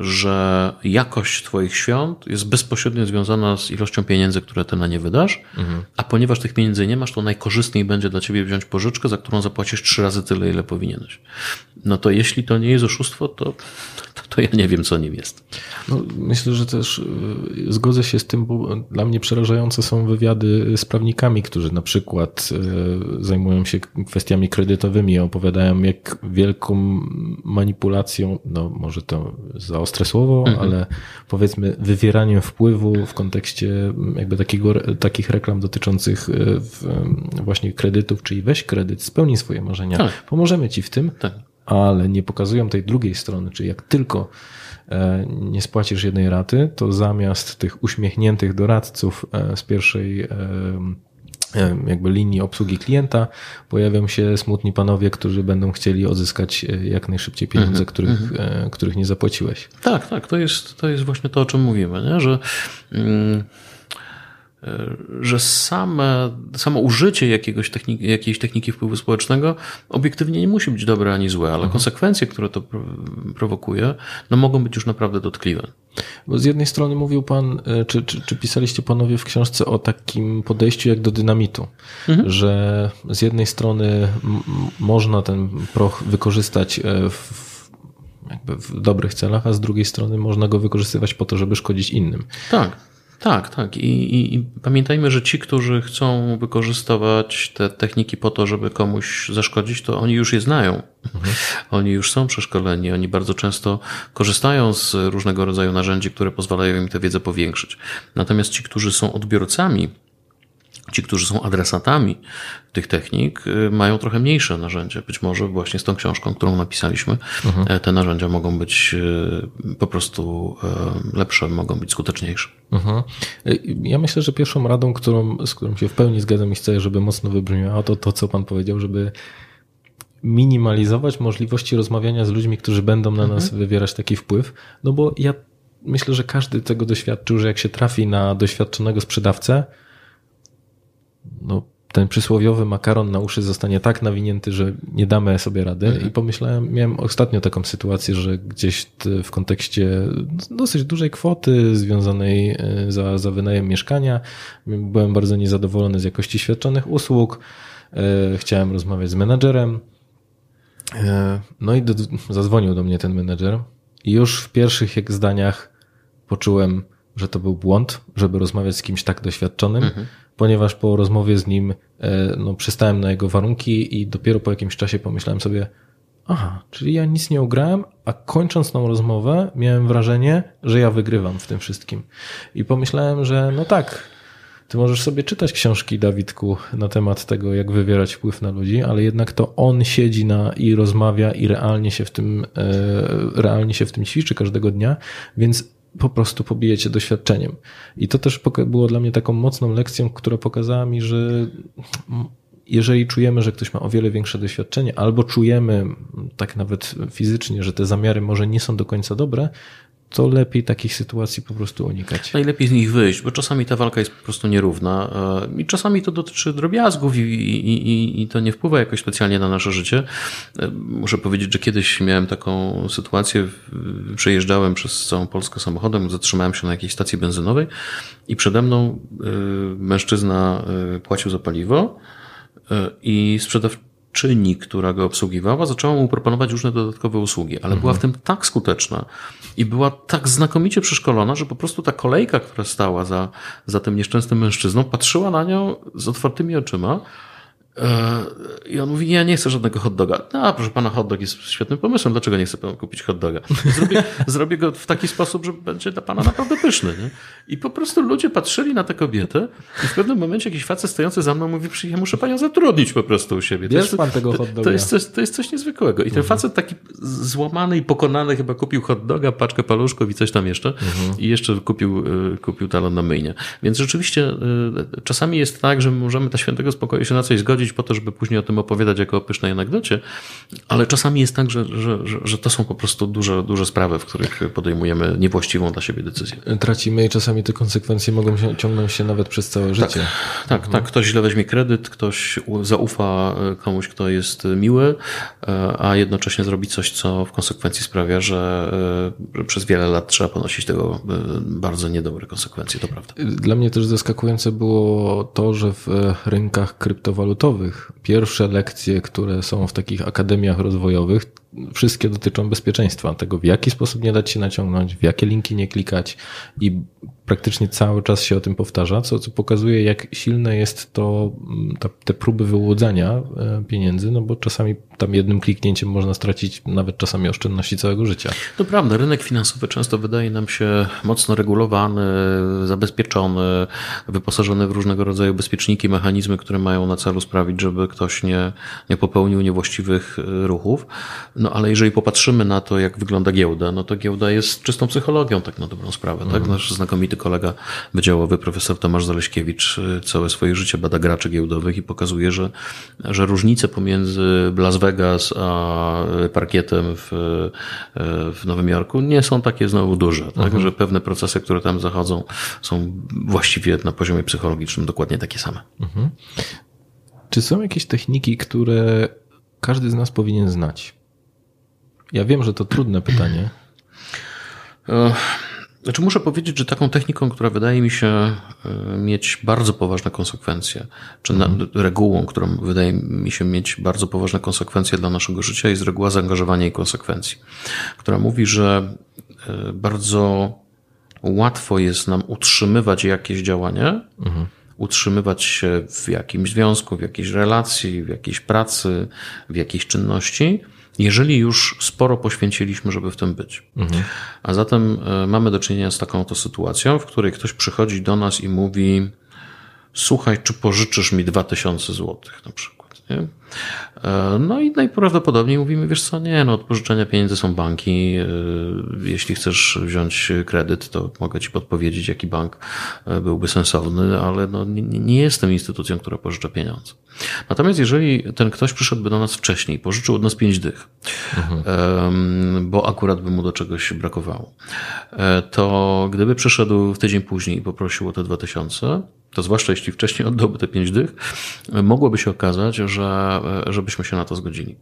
że jakość Twoich świąt jest bezpośrednio związana z ilością pieniędzy, które Ty na nie wydasz, mhm. a ponieważ tych pieniędzy nie masz, to najkorzystniej będzie dla Ciebie wziąć pożyczkę, za którą zapłacisz trzy razy tyle, ile powinieneś. No to jeśli to nie jest oszustwo, to, to, to ja nie wiem, co nim jest. No, myślę, że też y, zgodzę się z tym, bo dla mnie przerażające są wywiady z prawnikami, którzy na przykład y, zajmują się kwestiami kredytowymi, opowiadają, jak wielką manipulacją, no może to za ostre słowo, mhm. ale powiedzmy wywieraniem wpływu w kontekście jakby takiego, takich reklam dotyczących y, właśnie kredytów, czyli weź kredyt, spełnij swoje marzenia, tak. pomożemy ci w tym, tak. ale nie pokazują tej drugiej strony, czyli jak tylko e, nie spłacisz jednej raty, to zamiast tych uśmiechniętych doradców e, z pierwszej e, jakby linii obsługi klienta, pojawią się smutni panowie, którzy będą chcieli odzyskać e, jak najszybciej pieniądze, mm -hmm, których, mm których nie zapłaciłeś. Tak, tak, to jest, to jest właśnie to, o czym mówimy, nie? że mm, że same, samo użycie jakiegoś techniki, jakiejś techniki wpływu społecznego obiektywnie nie musi być dobre ani złe, ale mhm. konsekwencje, które to prowokuje, no mogą być już naprawdę dotkliwe. Bo z jednej strony mówił pan, e, czy, czy, czy pisaliście panowie w książce o takim podejściu jak do dynamitu, mhm. że z jednej strony można ten proch wykorzystać e, w w dobrych celach, a z drugiej strony można go wykorzystywać po to, żeby szkodzić innym. Tak. Tak, tak. I, i, I, pamiętajmy, że ci, którzy chcą wykorzystywać te techniki po to, żeby komuś zaszkodzić, to oni już je znają. Mhm. Oni już są przeszkoleni, oni bardzo często korzystają z różnego rodzaju narzędzi, które pozwalają im tę wiedzę powiększyć. Natomiast ci, którzy są odbiorcami ci, którzy są adresatami tych technik, y, mają trochę mniejsze narzędzia. Być może właśnie z tą książką, którą napisaliśmy, mhm. E, te narzędzia mogą być y, po prostu e, lepsze, mogą być skuteczniejsze. Mhm. Y, ja myślę, że pierwszą radą, którą, z którą się w pełni zgadzam i chcę, żeby mocno wybrzmiało, to to, co Pan powiedział, żeby minimalizować możliwości rozmawiania z ludźmi, którzy będą na mhm. nas wywierać taki wpływ, no bo ja myślę, że każdy tego doświadczył, że jak się trafi na doświadczonego sprzedawcę, no, ten przysłowiowy makaron na uszy zostanie tak nawinięty, że nie damy sobie rady. Mhm. I pomyślałem, miałem ostatnio taką sytuację, że gdzieś w kontekście dosyć dużej kwoty związanej e, za, za wynajem mieszkania byłem bardzo niezadowolony z jakości świadczonych usług. E, chciałem rozmawiać z menadżerem. E, no i do, zadzwonił do mnie ten menedżer i już w pierwszych zdaniach poczułem, że to był błąd, żeby rozmawiać z kimś tak doświadczonym. Mhm ponieważ po rozmowie z nim e, no, przystałem na jego warunki i dopiero po jakimś czasie pomyślałem sobie, aha, czyli ja nic nie ugrałem, a kończąc tą rozmowę miałem wrażenie, że ja wygrywam w tym wszystkim. I pomyślałem, że no tak, Ty możesz sobie czytać książki, Dawidku, na temat tego, jak wywierać wpływ na ludzi, ale jednak to on siedzi na i rozmawia i realnie się w tym, e, realnie się w tym ćwiczy każdego dnia, więc po prostu pobijecie doświadczeniem. I to też było dla mnie taką mocną lekcją, która pokazała mi, że jeżeli czujemy, że ktoś ma o wiele większe doświadczenie, albo czujemy tak nawet fizycznie, że te zamiary może nie są do końca dobre, to lepiej takich sytuacji po prostu unikać. Najlepiej z nich wyjść, bo czasami ta walka jest po prostu nierówna e, i czasami to dotyczy drobiazgów i, i, i, i to nie wpływa jakoś specjalnie na nasze życie. E, muszę powiedzieć, że kiedyś miałem taką sytuację, przejeżdżałem przez całą Polskę samochodem, zatrzymałem się na jakiejś stacji benzynowej i przede mną e, mężczyzna płacił za paliwo i sprzedawczyni, która go obsługiwała, zaczęła mu proponować różne dodatkowe usługi, ale mhm. była w tym tak skuteczna i była tak znakomicie przeszkolona, że po prostu ta kolejka, która stała za, za tym nieszczęsnym mężczyzną, patrzyła na nią z otwartymi oczyma I on mówi, ja nie chcę żadnego hot doga. No, proszę pana, hot dog jest świetnym pomysłem. Dlaczego nie chce pan kupić hot doga? Zrobię, zrobię go w taki sposób, że będzie dla pana naprawdę pyszny. Nie? I po prostu ludzie patrzyli na tę kobietę i w pewnym momencie jakiś facet stojący za mną mówi, ja muszę panią zatrudnić po prostu u siebie. To jest, pan tego hot doga. To jest, coś, to jest coś niezwykłego. I ten mhm. facet taki złamany i pokonany chyba kupił hot doga, paczkę paluszków i coś tam jeszcze. Mhm. I jeszcze kupił, e, kupił talon na myjnie. Więc rzeczywiście e, czasami jest tak, że możemy ta świętego spokoju się na coś zgodzić, po to, żeby później o tym opowiadać jako o pysznej anegdocie, ale czasami jest tak, że, że, że, że to są po prostu duże, duże sprawy, w których podejmujemy niewłaściwą dla siebie decyzję. Tracimy i czasami te konsekwencje mogą się, ciągnąć się nawet przez całe życie. Tak, tak, mhm. tak. Ktoś źle weźmie kredyt, ktoś zaufa e, komuś, kto jest miły, e, a jednocześnie zrobi coś, co w konsekwencji sprawia, że, e, że przez wiele lat trzeba ponosić tego bardzo niedobre konsekwencje, to prawda. Dla mnie też zaskakujące było to, że w rynkach kryptowalutowych Pierwsze lekcje, które są w takich akademiach rozwojowych, wszystkie dotyczą bezpieczeństwa, tego w jaki sposób nie dać się naciągnąć, w jakie linki nie klikać i praktycznie cały czas się o tym powtarza, co, co pokazuje, jak silne jest to, mm, ta, te próby wyłudzania e, pieniędzy, no bo czasami tam jednym kliknięciem można stracić nawet czasami oszczędności całego życia. To prawda, rynek finansowy często wydaje nam się mocno regulowany, zabezpieczony, wyposażony w różnego rodzaju bezpieczniki, mechanizmy, które mają na celu sprawić, żeby ktoś nie, nie popełnił niewłaściwych e, ruchów. No ale jeżeli popatrzymy na to, jak wygląda giełda, no to giełda jest czystą psychologią, tak na dobrą sprawę. Tak? Mhm. Nasz znakomity kolega wydziałowy, profesor Tomasz Zaleśkiewicz, y, całe swoje życie bada graczy giełdowych i pokazuje, że, że różnice pomiędzy Las Vegas a parkietem w, w Nowym Jorku nie są takie znowu duże. Tak? Mm. Że pewne procesy, które tam zachodzą, są właściwie na poziomie psychologicznym dokładnie takie same. Mm. Czy są jakieś techniki, które każdy z nas powinien znać? Ja wiem, że to trudne pytanie. E, znaczy muszę powiedzieć, że taką techniką, która wydaje mi się e, mieć bardzo poważne konsekwencje, czy mhm. regułą, którą wydaje mi się mieć bardzo poważne konsekwencje dla naszego życia, jest reguła zaangażowania i konsekwencji, która mówi, że e, bardzo łatwo jest nam utrzymywać jakieś działanie, mhm. utrzymywać się w jakimś związku, w jakiejś relacji, w jakiejś pracy, w jakiejś czynności, jeżeli już sporo poświęciliśmy, żeby w tym być. Mhm. A zatem e, mamy do czynienia z taką oto sytuacją, w której ktoś przychodzi do nas i mówi: Słuchaj, czy pożyczysz mi 2000 złotych na przykład. Nie? E, no i najprawdopodobniej mówimy, wiesz co, nie, no od pożyczenia pieniędzy są banki. E, jeśli chcesz wziąć kredyt, to mogę ci podpowiedzieć, jaki bank byłby sensowny, ale no nie, nie jestem instytucją, która pożycza pieniądze. Natomiast jeżeli ten ktoś przyszedłby do nas wcześniej, pożyczył od nas pięć dych, mhm. bo akurat by mu do czegoś brakowało, e, to gdyby przyszedł w tydzień później i poprosił o te dwa tysiące, to zwłaszcza jeśli wcześniej oddałby te pięć dych, mogłoby się okazać, że żebyśmy się na to zgodzili.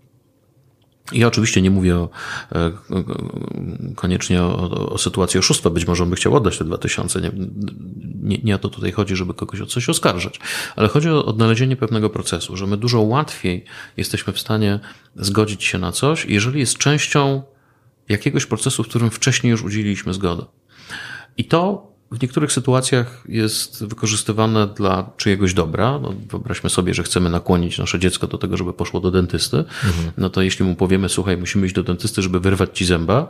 Ja oczywiście nie mówię o, e, koniecznie o, o, sytuacji oszustwa. Być może on by chciał oddać te dwa tysiące. Nie, nie, nie o to tutaj chodzi, żeby kogoś o coś oskarżać. Ale chodzi o odnalezienie pewnego procesu, że my dużo łatwiej jesteśmy w stanie zgodzić się na coś, jeżeli jest częścią jakiegoś procesu, w którym wcześniej już udzieliliśmy zgody. I to w niektórych sytuacjach jest wykorzystywane dla czyjegoś dobra. No, wyobraźmy sobie, że chcemy nakłonić nasze dziecko do tego, żeby poszło do dentysty. Mhm. No to jeśli mu powiemy, słuchaj, musimy iść do dentysty, żeby wyrwać ci zęba,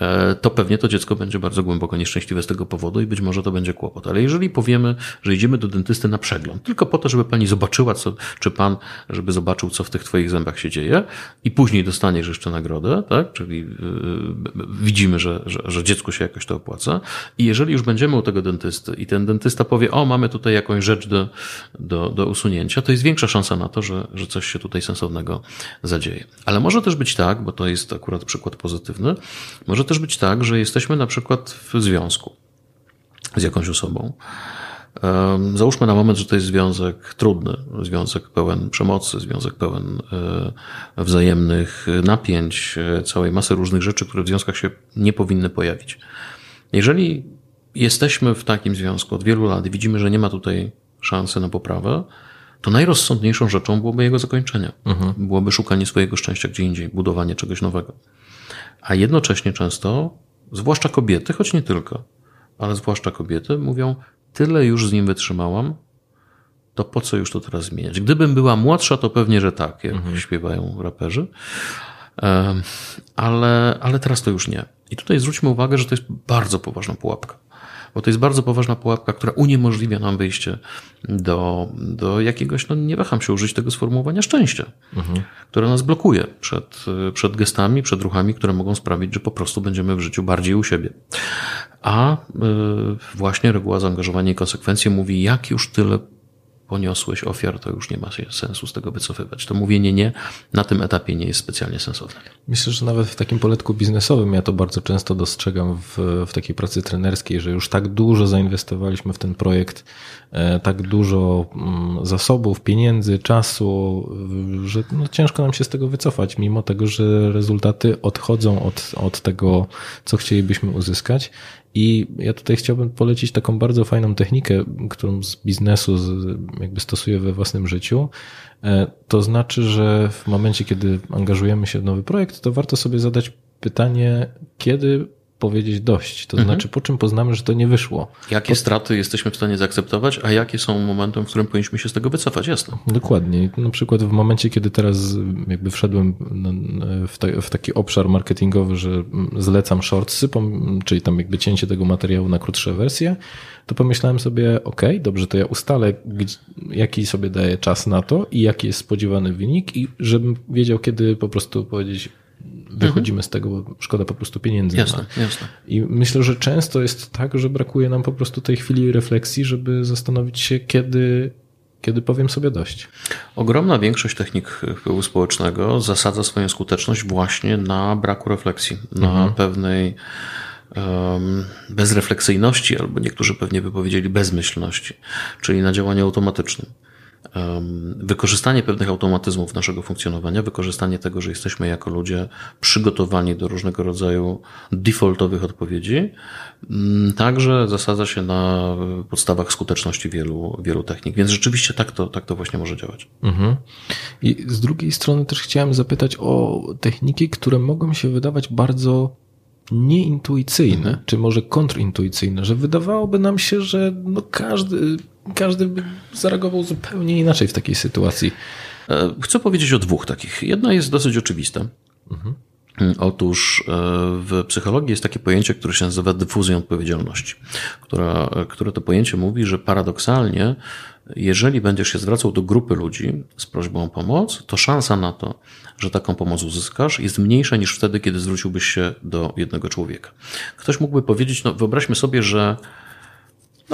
e, to pewnie to dziecko będzie bardzo głęboko nieszczęśliwe z tego powodu i być może to będzie kłopot. Ale jeżeli powiemy, że idziemy do dentysty na przegląd, tylko po to, żeby pani zobaczyła, co, czy pan, żeby zobaczył, co w tych twoich zębach się dzieje i później dostaniesz jeszcze nagrodę, tak? Czyli yy, widzimy, że, że, że dziecku się jakoś to opłaca. I jeżeli już będziemy u tego dentysty i ten dentysta powie, o, mamy tutaj jakąś rzecz do, do, do usunięcia, to jest większa szansa na to, że, że coś się tutaj sensownego zadzieje. Ale może też być tak, bo to jest akurat przykład pozytywny, może też być tak, że jesteśmy na przykład w związku z jakąś osobą. Załóżmy na moment, że to jest związek trudny, związek pełen przemocy, związek pełen e, wzajemnych napięć, e, całej masy różnych rzeczy, które w związkach się nie powinny pojawić. Jeżeli jesteśmy w takim związku od wielu lat i widzimy, że nie ma tutaj szansy na poprawę, to najrozsądniejszą rzeczą byłoby jego zakończenie. Mhm. Byłoby szukanie swojego szczęścia gdzie indziej, budowanie czegoś nowego. A jednocześnie często, zwłaszcza kobiety, choć nie tylko, ale zwłaszcza kobiety, mówią: Tyle już z nim wytrzymałam, to po co już to teraz zmieniać? Gdybym była młodsza, to pewnie, że tak, jak mhm. śpiewają raperzy. Ale, ale teraz to już nie. I tutaj zwróćmy uwagę, że to jest bardzo poważna pułapka bo to jest bardzo poważna pułapka, która uniemożliwia nam wyjście do, do jakiegoś, no nie waham się użyć tego sformułowania szczęścia, mhm. które nas blokuje przed, przed gestami, przed ruchami, które mogą sprawić, że po prostu będziemy w życiu bardziej u siebie. A y, właśnie reguła zaangażowania i konsekwencje mówi, jak już tyle poniosłeś ofiar, to już nie ma sensu z tego wycofywać. To mówienie nie na tym etapie nie jest specjalnie sensowne. Myślę, że nawet w takim poletku biznesowym ja to bardzo często dostrzegam w, w takiej pracy trenerskiej, że już tak dużo zainwestowaliśmy w ten projekt, e, tak dużo mm, zasobów, pieniędzy, czasu, że no ciężko nam się z tego wycofać, mimo tego, że rezultaty odchodzą od, od tego, co chcielibyśmy uzyskać. I ja tutaj chciałbym polecić taką bardzo fajną technikę, którą z biznesu jakby stosuję we własnym życiu. E, to znaczy, że w momencie, kiedy angażujemy się w nowy projekt, to warto sobie zadać pytanie, kiedy powiedzieć dość. To mhm. znaczy, po czym poznamy, że to nie wyszło. Jakie straty jesteśmy w stanie zaakceptować, a jakie są momentem, w którym powinniśmy się z tego wycofać, jasno. Dokładnie. Na przykład w momencie, kiedy teraz jakby wszedłem w, ta, w taki obszar marketingowy, że zlecam shortsy, czyli tam jakby cięcie tego materiału na krótsze wersje, to pomyślałem sobie, ok, dobrze, to ja ustalę, jaki sobie daję czas na to i jaki jest spodziewany wynik i żebym wiedział, kiedy po prostu powiedzieć, wychodzimy mhm. z tego, bo szkoda po prostu pieniędzy. Jasne, jasne. I myślę, że często jest tak, że brakuje nam po prostu tej chwili refleksji, żeby zastanowić się, kiedy, kiedy powiem sobie dość. Ogromna większość technik wpływu społecznego zasadza swoją skuteczność właśnie na braku refleksji, na mhm. pewnej um, bezrefleksyjności, albo niektórzy pewnie by powiedzieli bezmyślności, czyli na działaniu automatycznym wykorzystanie pewnych automatyzmów naszego funkcjonowania, wykorzystanie tego, że jesteśmy jako ludzie przygotowani do różnego rodzaju defaultowych odpowiedzi, mm, także zasadza się na podstawach skuteczności wielu, wielu technik. Więc rzeczywiście tak to, tak to właśnie może działać. Mhm. I z drugiej strony też chciałem zapytać o techniki, które mogą się wydawać bardzo nieintuicyjne, mhm. czy może kontrintuicyjne, że wydawałoby nam się, że no każdy każdy by zareagował zupełnie inaczej w takiej sytuacji. E, chcę powiedzieć o dwóch takich. Jedna jest dosyć oczywista. Mhm. Otóż e, w psychologii jest takie pojęcie, które się nazywa dyfuzją odpowiedzialności, która, które to pojęcie mówi, że paradoksalnie, jeżeli będziesz się zwracał do grupy ludzi z prośbą o pomoc, to szansa na to, że taką pomoc uzyskasz, jest mniejsza niż wtedy, kiedy zwróciłbyś się do jednego człowieka. Ktoś mógłby powiedzieć, no wyobraźmy sobie, że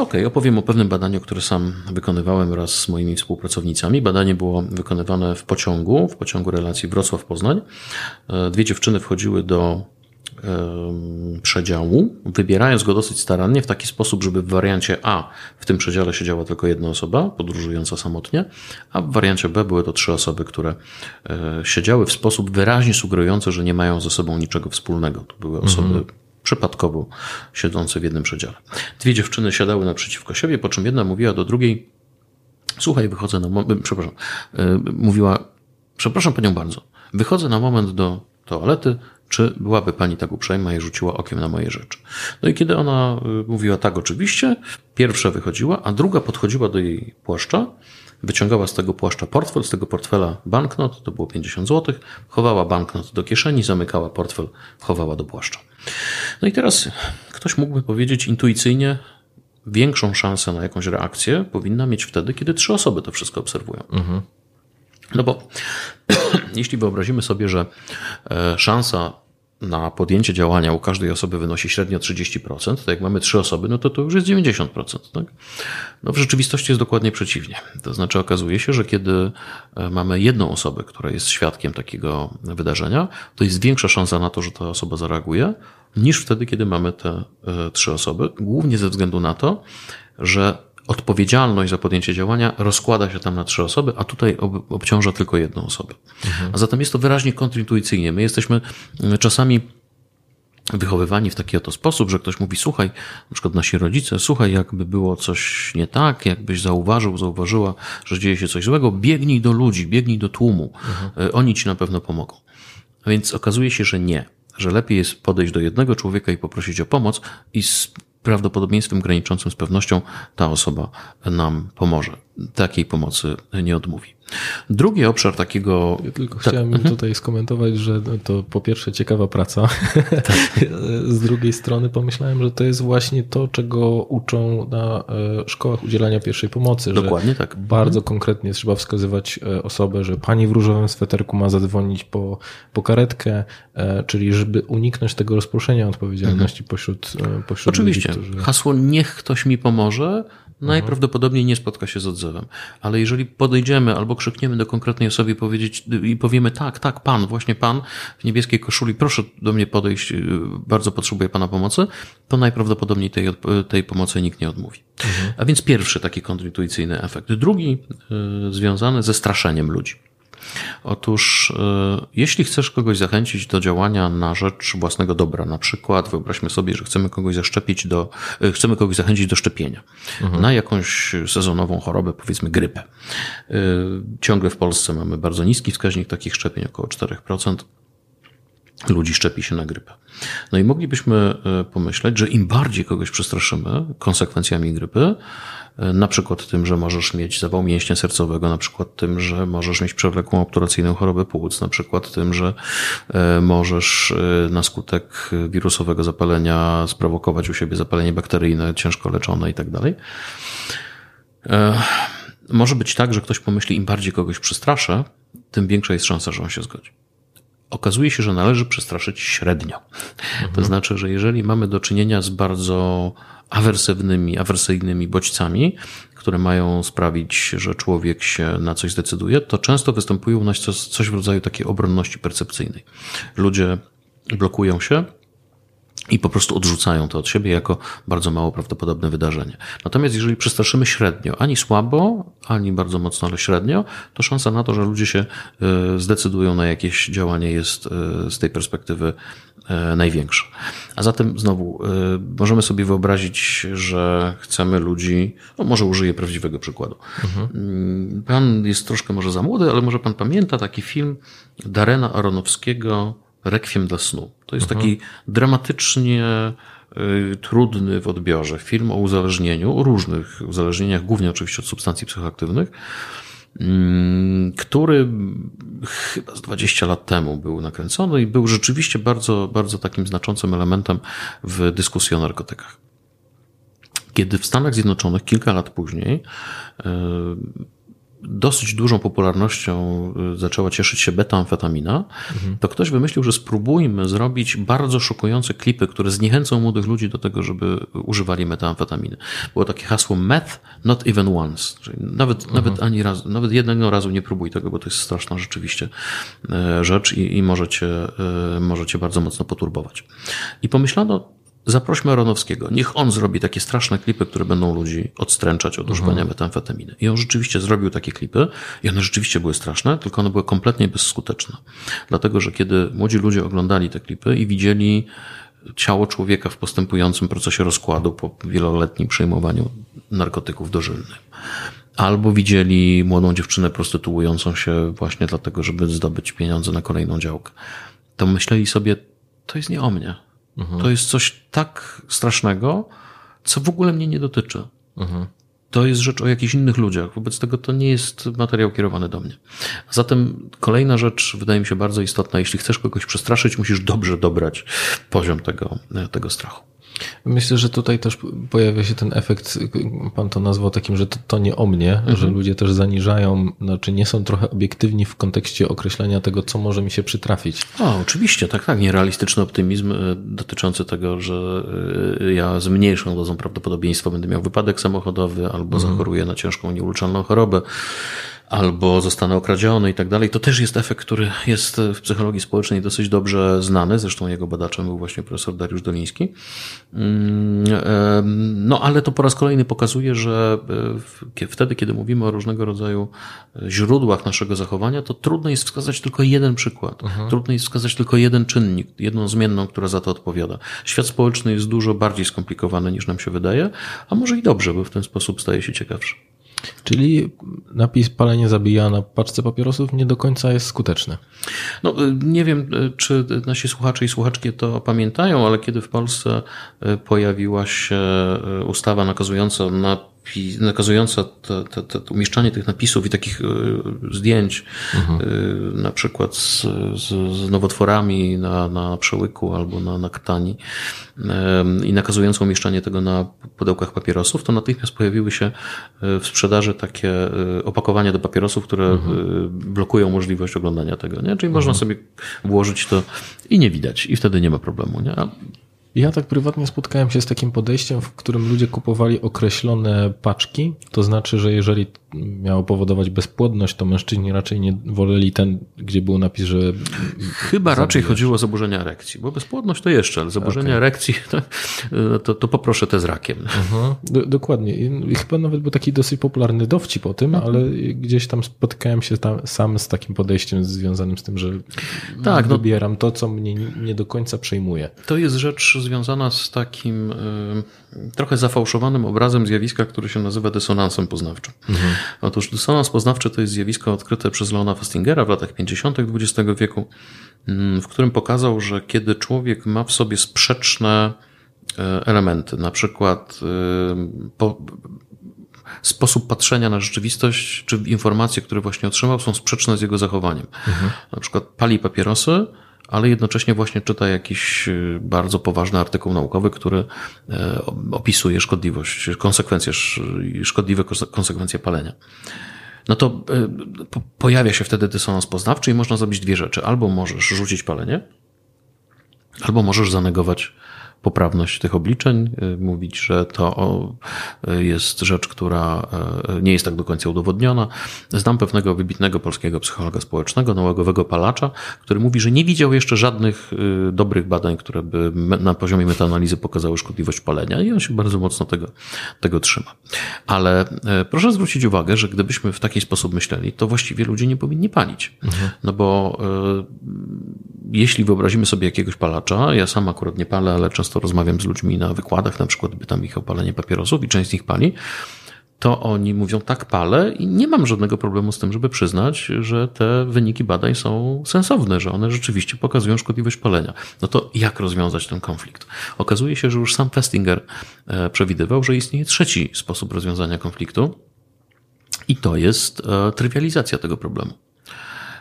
okej, okay, opowiem o pewnym badaniu, które sam wykonywałem wraz z moimi współpracownicami. Badanie było wykonywane w pociągu, w pociągu relacji Wrocław-Poznań. E, dwie dziewczyny wchodziły do przedziału, wybierając go dosyć starannie w taki sposób, żeby w wariancie A w tym przedziale siedziała tylko jedna osoba, podróżująca samotnie, a w wariancie B były to trzy osoby, które e, siedziały w sposób wyraźnie sugerujący, że nie mają ze sobą niczego wspólnego. To były osoby mhm przypadkowo siedzące w jednym przedziale. Dwie dziewczyny siadały naprzeciwko siebie, po czym jedna mówiła do drugiej, słuchaj, wychodzę na moment, przepraszam, e, mówiła, przepraszam panią bardzo, wychodzę na moment do toalety, czy byłaby pani tak uprzejma i rzuciła okiem na moje rzeczy. No i kiedy ona y, mówiła tak, oczywiście, pierwsza wychodziła, a druga podchodziła do jej płaszcza, wyciągała z tego płaszcza portfel, z tego portfela banknot, to było 50 zł, chowała banknot do kieszeni, zamykała portfel, chowała do płaszcza. No i teraz ktoś mógłby powiedzieć intuicyjnie, większą szansę na jakąś reakcję powinna mieć wtedy, kiedy trzy osoby to wszystko obserwują. No bo jeśli wyobrazimy sobie, że e, szansa na podjęcie działania u każdej osoby wynosi średnio 30%, to jak mamy trzy osoby, no to to już jest 90%. Tak? No w rzeczywistości jest dokładnie przeciwnie. To znaczy okazuje się, że kiedy e, mamy jedną osobę, która jest świadkiem takiego wydarzenia, to jest większa szansa na to, że ta osoba zareaguje, niż wtedy, kiedy mamy te e, trzy osoby, głównie ze względu na to, że odpowiedzialność za podjęcie działania rozkłada się tam na trzy osoby, a tutaj ob obciąża tylko jedną osobę. Mhm. A zatem jest to wyraźnie kontrintuicyjnie. My jesteśmy mm, czasami wychowywani w taki oto sposób, że ktoś mówi, słuchaj, na przykład nasi rodzice, słuchaj, jakby było coś nie tak, jakbyś zauważył, zauważyła, że dzieje się coś złego, biegnij do ludzi, biegnij do tłumu. Mhm. Oni ci na pewno pomogą. A więc okazuje się, że nie, że lepiej jest podejść do jednego człowieka i poprosić o pomoc i prawdopodobieństwem graniczącym z pewnością ta osoba nam pomoże. Takiej pomocy nie odmówi. Drugi obszar takiego. Ja tylko tak. chciałem mhm. tutaj skomentować, że to po pierwsze ciekawa praca. Tak. Z drugiej strony pomyślałem, że to jest właśnie to, czego uczą na e, szkołach udzielania pierwszej pomocy. Dokładnie tak. Bardzo mhm. konkretnie trzeba wskazywać e, osobę, że pani w różowym sweterku ma zadzwonić po, po karetkę, e, czyli żeby uniknąć tego rozproszenia odpowiedzialności mhm. pośród, pośród Oczywiście. Ludzi, którzy... Hasło niech ktoś mi pomoże najprawdopodobniej nie spotka się z odzewem. Ale jeżeli podejdziemy albo krzykniemy do konkretnej osoby i, powiedzieć, i powiemy tak, tak, pan, właśnie pan w niebieskiej koszuli, proszę do mnie podejść, y, bardzo potrzebuję pana pomocy, to najprawdopodobniej tej, tej pomocy nikt nie odmówi. Mhm. A więc pierwszy taki kontrintuicyjny efekt. Drugi y, związany ze straszeniem ludzi. Otóż, e, jeśli chcesz kogoś zachęcić do działania na rzecz własnego dobra, na przykład wyobraźmy sobie, że chcemy kogoś zaszczepić do, e, chcemy kogoś zachęcić do szczepienia mhm. na jakąś sezonową chorobę, powiedzmy grypę. E, ciągle w Polsce mamy bardzo niski wskaźnik takich szczepień, około 4% ludzi szczepi się na grypę. No i moglibyśmy pomyśleć, że im bardziej kogoś przestraszymy konsekwencjami grypy, na przykład tym, że możesz mieć zawał mięśnia sercowego, na przykład tym, że możesz mieć przewlekłą obturacyjną chorobę płuc, na przykład tym, że e, możesz e, na skutek wirusowego zapalenia sprowokować u siebie zapalenie bakteryjne, ciężko leczone i tak dalej. E, może być tak, że ktoś pomyśli, im bardziej kogoś przestraszę, tym większa jest szansa, że on się zgodzi okazuje się, że należy przestraszyć średnio. Mhm. To znaczy, że jeżeli mamy do czynienia z bardzo awersywnymi, awersyjnymi bodźcami, które mają sprawić, że człowiek się na coś zdecyduje, to często występują u nas coś, coś w rodzaju takiej obronności percepcyjnej. Ludzie blokują się, i po prostu odrzucają to od siebie jako bardzo mało prawdopodobne wydarzenie. Natomiast jeżeli przestraszymy średnio, ani słabo, ani bardzo mocno, ale średnio, to szansa na to, że ludzie się e, zdecydują na jakieś działanie jest e, z tej perspektywy e, największa. A zatem znowu możemy sobie wyobrazić, że chcemy ludzi, no może użyję prawdziwego przykładu. Mhm. Mm, pan jest troszkę może za młody, ale może pan pamięta taki film Darena Aronowskiego Rekwiem dla snu. To jest mhm. taki dramatycznie y, trudny w odbiorze film o uzależnieniu, o różnych uzależnieniach, głównie oczywiście od substancji psychoaktywnych, mm, który chyba z 20 lat temu był nakręcony i był rzeczywiście bardzo, bardzo takim znaczącym elementem w dyskusji o narkotykach. Kiedy w Stanach Zjednoczonych kilka lat później y, dosyć dużą popularnością y, zaczęła cieszyć się beta-amfetamina, mhm. to ktoś wymyślił, że spróbujmy zrobić bardzo szokujące klipy, które zniechęcą młodych ludzi do tego, żeby używali metamfetaminy. Było takie hasło meth, not even once. Czyli nawet, mhm. nawet ani razu, nawet jednego razu nie próbuj tego, bo to jest straszna rzeczywiście e, rzecz i, i możecie, możecie bardzo mocno poturbować. I pomyślano, zaprośmy Aronowskiego, niech on zrobi takie straszne klipy, które będą ludzi odstręczać od używania mhm. metamfetaminy. I on rzeczywiście zrobił takie klipy i one rzeczywiście były straszne, tylko one były kompletnie bezskuteczne. Dlatego, że kiedy młodzi ludzie oglądali te klipy i widzieli ciało człowieka w postępującym procesie rozkładu po wieloletnim przyjmowaniu narkotyków dożylnych. Albo widzieli młodą dziewczynę prostytuującą się właśnie dlatego, żeby zdobyć pieniądze na kolejną działkę. To myśleli sobie, to jest nie o mnie. To jest coś tak strasznego, co w ogóle mnie nie dotyczy. To jest rzecz o jakichś innych ludziach. Wobec tego to nie jest materiał kierowany do mnie. Zatem kolejna rzecz wydaje mi się bardzo istotna. Jeśli chcesz kogoś przestraszyć, musisz dobrze dobrać poziom tego, tego strachu. Myślę, że tutaj też pojawia się ten efekt, pan to nazwał takim, że to, to nie o mnie, że ludzie też zaniżają, znaczy nie są trochę obiektywni w kontekście określenia tego, co może mi się przytrafić. O, oczywiście, tak, tak. Nierealistyczny optymizm y, dotyczący tego, że y, ja z mniejszą dozą prawdopodobieństwa będę miał wypadek samochodowy albo zachoruję na ciężką, nieuleczalną chorobę albo zostanę okradziony i tak dalej. To też jest efekt, który jest w psychologii społecznej dosyć dobrze znany. Zresztą jego badaczem był właśnie profesor Dariusz Doliński. Mm, em, No ale to po raz kolejny pokazuje, że e, wtedy, kiedy mówimy o różnego rodzaju e, źródłach naszego zachowania, to trudno jest wskazać tylko jeden przykład. Trudno jest wskazać tylko jeden czynnik, jedną zmienną, która za to odpowiada. Świat społeczny jest dużo bardziej skomplikowany niż nam się wydaje, a może i dobrze, bo w ten sposób staje się ciekawszy. Czyli napis palenie zabija na paczce papierosów nie do końca jest skuteczny. No, nie wiem, czy nasi słuchacze i słuchaczki to pamiętają, ale kiedy w Polsce y, pojawiła się y, ustawa nakazująca, napi- nakazująca te, te, te umieszczanie tych napisów i takich y, zdjęć, y, na przykład z, z, z nowotworami na, na przełyku albo na, na ktani i nakazująca umieszczanie tego na pudełkach papierosów, to natychmiast pojawiły się y, w sprzedaży takie opakowania do papierosów, które y, blokują możliwość oglądania tego. Nie? Czyli można sobie włożyć to i nie widać, i wtedy nie ma problemu. Nie? A Ja tak prywatnie spotkałem się z takim podejściem, w którym ludzie kupowali określone paczki. To znaczy, że jeżeli miało powodować bezpłodność, to mężczyźni raczej nie woleli ten, gdzie był napis, że Chyba raczej chodziło o zaburzenia erekcji, bo bezpłodność to jeszcze, ale zaburzenia erekcji to, to, to poproszę te z rakiem. Mhm, do, dokładnie. I chyba nawet był taki dosyć popularny dowcip o tym, ale gdzieś tam spotykałem się tam, sam z takim podejściem związanym z tym, że Tak, no- wybieram to, co mnie nie, do końca przejmuje. To jest rzecz związana z takim trochę zafałszowanym obrazem zjawiska, który się nazywa dysonansem poznawczym. Otóż dysonans poznawczy to jest zjawisko odkryte przez Leona Festingera w latach 50. XX wieku, mm, w którym pokazał, że kiedy człowiek ma w sobie sprzeczne y, elementy, na przykład y, po, sposób patrzenia na rzeczywistość, czy informacje, które właśnie otrzymał, są sprzeczne z jego zachowaniem. Na przykład pali papierosy, ale jednocześnie właśnie czyta jakiś y, bardzo poważny artykuł naukowy, który e, opisuje szkodliwość, konsekwencje, szkodliwe konsekwencje palenia. No to e, po- pojawia się wtedy dysonans poznawczy i można zrobić dwie rzeczy. Albo możesz rzucić palenie, albo możesz zanegować poprawność tych obliczeń, y, mówić, że to y, jest rzecz, która y, nie jest tak do końca udowodniona. Znam pewnego wybitnego polskiego psychologa społecznego, nałogowego palacza, który mówi, że nie widział jeszcze żadnych dobrych badań, które by na poziomie metaanalizy pokazały szkodliwość palenia i on się bardzo mocno tego, tego trzyma. Ale proszę zwrócić uwagę, że gdybyśmy w taki sposób myśleli, to właściwie ludzie nie powinni palić. No bo jeśli wyobrazimy sobie jakiegoś palacza, ja sam akurat nie palę, ale często rozmawiam z ludźmi na wykładach, na przykład pytam ich o palenie papierosów i część z nich pali, to oni mówią tak palę i nie mam żadnego problemu z tym, żeby przyznać, że te wyniki badań są sensowne, że one rzeczywiście pokazują szkodliwość palenia. No to jak rozwiązać ten konflikt? Okazuje się, że już sam Festinger e, przewidywał, że istnieje trzeci sposób rozwiązania konfliktu i to jest e, trywializacja tego problemu.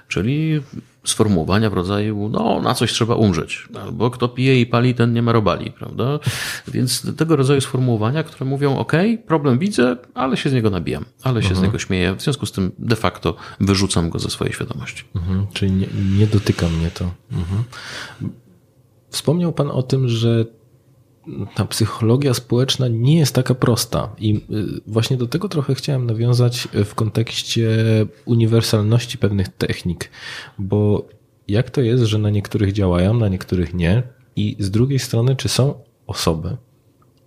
Czyli sformułowania w rodzaju, no, na coś trzeba umrzeć, albo kto pije i pali, ten nie ma robali, prawda? Więc tego rodzaju sformułowania, które mówią, ok, problem widzę, ale się z niego nabijam, ale się z niego śmieję, w związku z tym de facto wyrzucam go ze swojej świadomości. Mhm, czyli nie, nie dotyka mnie to. Mhm. Wspomniał Pan o tym, że ta psychologia społeczna nie jest taka prosta. I y, właśnie do tego trochę chciałem nawiązać w kontekście uniwersalności pewnych technik, bo jak to jest, że na niektórych działają, na niektórych nie, i z drugiej strony, czy są osoby